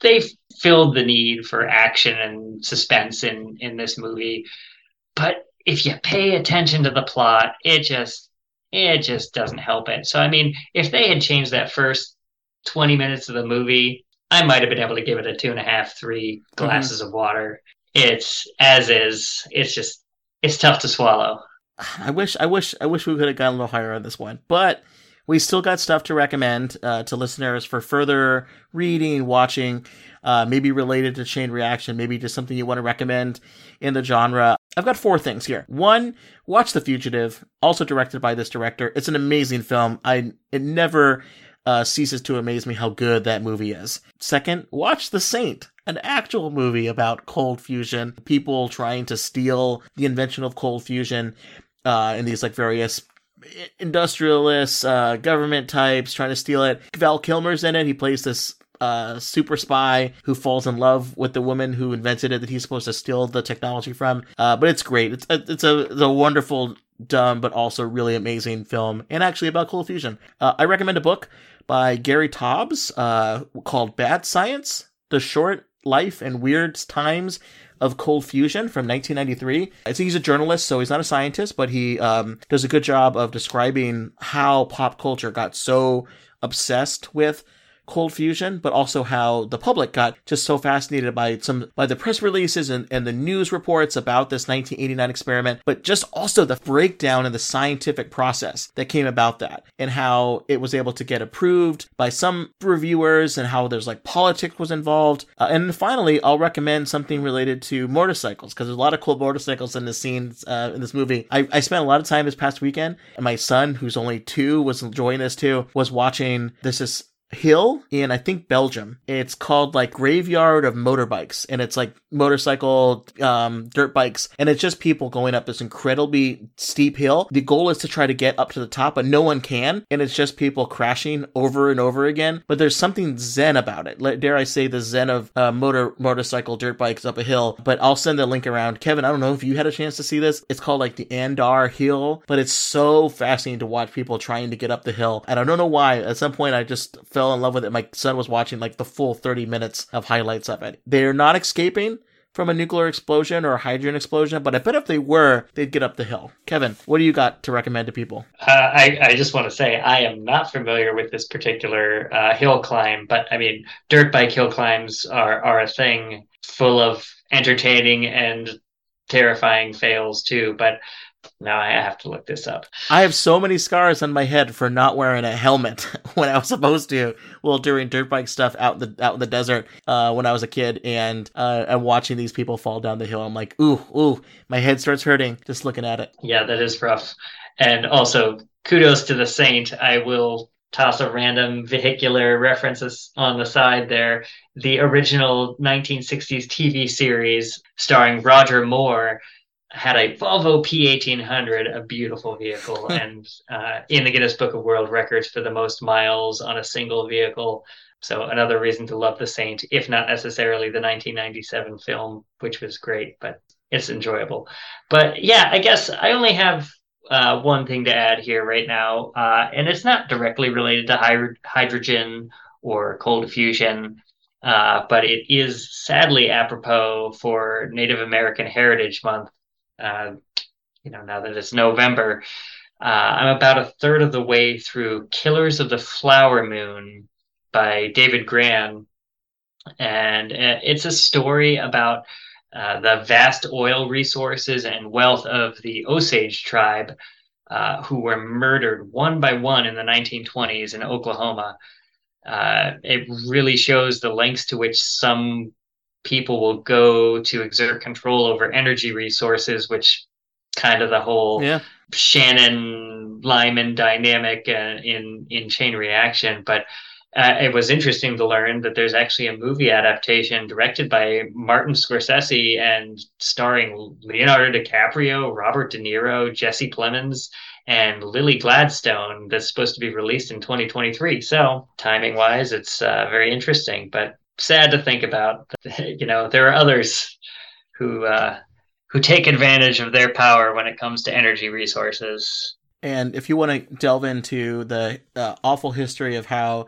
they filled the need for action and suspense in in this movie, but if you pay attention to the plot, it just it just doesn't help it. So I mean, if they had changed that first twenty minutes of the movie, I might have been able to give it a two and a half, three glasses of water. It's as is. It's just it's tough to swallow. I wish, I wish, I wish we could have gotten a little higher on this one, but we still got stuff to recommend uh, to listeners for further reading, watching, uh, maybe related to chain reaction, maybe just something you want to recommend in the genre. I've got four things here. One, watch The Fugitive, also directed by this director. It's an amazing film. I it never uh, ceases to amaze me how good that movie is. Second, watch The Saint, an actual movie about cold fusion, people trying to steal the invention of cold fusion, uh, and these like various industrialists, uh, government types trying to steal it. Val Kilmer's in it. He plays this uh, super spy who falls in love with the woman who invented it that he's supposed to steal the technology from. Uh, but it's great. It's a, it's a, it's a wonderful, dumb, but also really amazing film, and actually about cold fusion. Uh, I recommend a book by Gary Taubes uh, called Bad Science: The Short Life and Weird Times of Cold Fusion from 1993. I he's a journalist, so he's not a scientist, but he um, does a good job of describing how pop culture got so obsessed with cold fusion, but also how the public got just so fascinated by some by the press releases and, and the news reports about this 1989 experiment, but just also the breakdown in the scientific process that came about that and how it was able to get approved by some reviewers and how there's like politics was involved. Uh, and finally, I'll recommend something related to motorcycles because there's a lot of cool motorcycles in the scenes uh, in this movie. I, I spent a lot of time this past weekend, and my son, who's only two, was enjoying this too, was watching this is hill in I think Belgium. It's called like Graveyard of Motorbikes and it's like motorcycle um dirt bikes and it's just people going up this incredibly steep hill. The goal is to try to get up to the top but no one can and it's just people crashing over and over again. But there's something zen about it. Dare I say the zen of uh, motor motorcycle dirt bikes up a hill. But I'll send the link around. Kevin, I don't know if you had a chance to see this. It's called like the Andler Hill, but it's so fascinating to watch people trying to get up the hill. And I don't know why. At some point I just fell in love with it. My son was watching like the full 30 minutes of highlights of it. They're not escaping from a nuclear explosion or a hydrogen explosion, but I bet if they were, they'd get up the hill. Kevin, what do you got to recommend to people? Uh, I, I just want to say I am not familiar with this particular uh, hill climb, but I mean, dirt bike hill climbs are, are a thing full of entertaining and terrifying fails too. But now I have to look this up. I have so many scars on my head for not wearing a helmet when I was supposed to. Well, doing dirt bike stuff out in the out in the desert uh, when I was a kid, and uh, I'm watching these people fall down the hill. I'm like, ooh, ooh, my head starts hurting just looking at it. Yeah, that is rough. And also, kudos to the Saint. I will toss a random vehicular references on the side there. The original 1960s TV series starring Roger Moore had a Volvo P1800, a beautiful vehicle, and uh, in the Guinness Book of World Records for the most miles on a single vehicle. So another reason to love The Saint, if not necessarily the 1997 film, which was great, but it's enjoyable. But yeah, I guess I only have uh, one thing to add here right now, uh, and it's not directly related to hy- hydrogen or cold fusion. Uh, but it is sadly apropos for Native American Heritage Month, uh, you know, now that it's November, uh, I'm about a third of the way through Killers of the Flower Moon by David Grann. And uh, it's a story about uh, the vast oil resources and wealth of the Osage tribe uh, who were murdered one by one in the 1920s in Oklahoma. Uh, it really shows the lengths to which some people will go to exert control over energy resources, which kind of the whole yeah. Shannon Lyman dynamic uh, in in Chain Reaction. But uh, it was interesting to learn that there's actually a movie adaptation directed by Martin Scorsese and starring Leonardo DiCaprio, Robert De Niro, Jesse Plemons, and Lily Gladstone that's supposed to be released in 2023. So timing wise, it's uh, very interesting. But sad to think about. You know, there are others who uh, who take advantage of their power when it comes to energy resources. And if you want to delve into the uh, awful history of how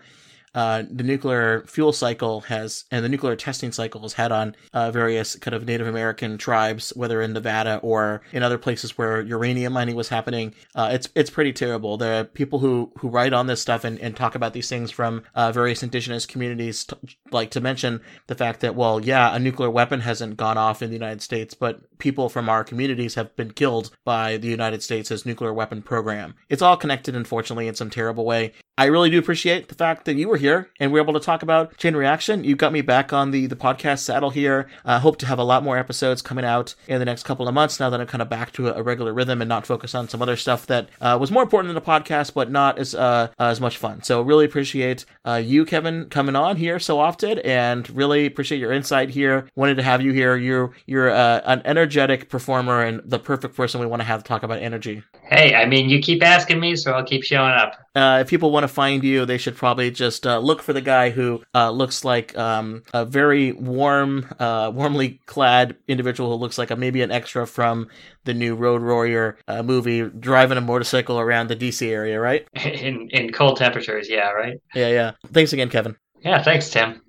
uh, the nuclear fuel cycle has and the nuclear testing cycle has had on uh, various kind of Native American tribes, whether in Nevada or in other places where uranium mining was happening. Uh, it's it's pretty terrible. The people who who write on this stuff and, and talk about these things from uh, various indigenous communities t- like to mention the fact that well, yeah, a nuclear weapon hasn't gone off in the United States, but people from our communities have been killed by the United States' nuclear weapon program. It's all connected, unfortunately, in some terrible way. I really do appreciate the fact that you were here and we are able to talk about Chain Reaction. You got me back on the, the podcast saddle here. I uh, hope to have a lot more episodes coming out in the next couple of months now that I'm kind of back to a, regular rhythm and not focus on some other stuff that uh, was more important than the podcast, but not as uh, as much fun. So really appreciate uh, you, Kevin, coming on here so often and really appreciate your insight here. Wanted to have you here. You're you're uh, an energetic performer and the perfect person we want to have to talk about energy. Hey, I mean, you keep asking me, so I'll keep showing up. Uh, if people want to find you, they should probably just uh, look for the guy who uh, looks like um, a very warm, uh, warmly clad individual who looks like a, maybe an extra from the new Road Warrior uh, movie, driving a motorcycle around the DC area, right? In in cold temperatures, yeah, right. Yeah, yeah. Thanks again, Kevin. Yeah, thanks, Tim.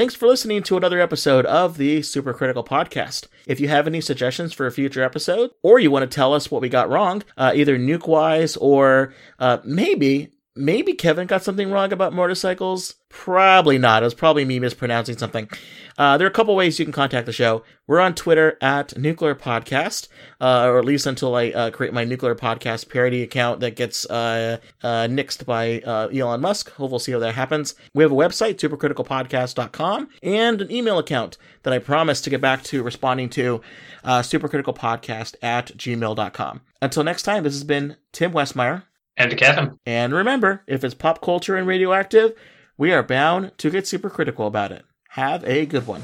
Thanks for listening to another episode of the Supercritical Podcast. If you have any suggestions for a future episode, or you want to tell us what we got wrong, uh, either nuke wise or uh, maybe maybe Kevin got something wrong about motorcycles. Probably not. It was probably me mispronouncing something. Uh, there are a couple ways you can contact the show. We're on Twitter at Nuclear Podcast, uh, or at least until I uh, create my Nuclear Podcast parody account that gets uh, uh, nixed by uh, Elon Musk. We'll see how that happens. We have a website, supercriticalpodcast.com, and an email account that I promise to get back to responding to, supercriticalpodcast at gmail.com. Until next time, this has been Tim Westmeyer. And to Kevin. And remember, if it's pop culture and radioactive, we are bound to get super critical about it. Have a good one.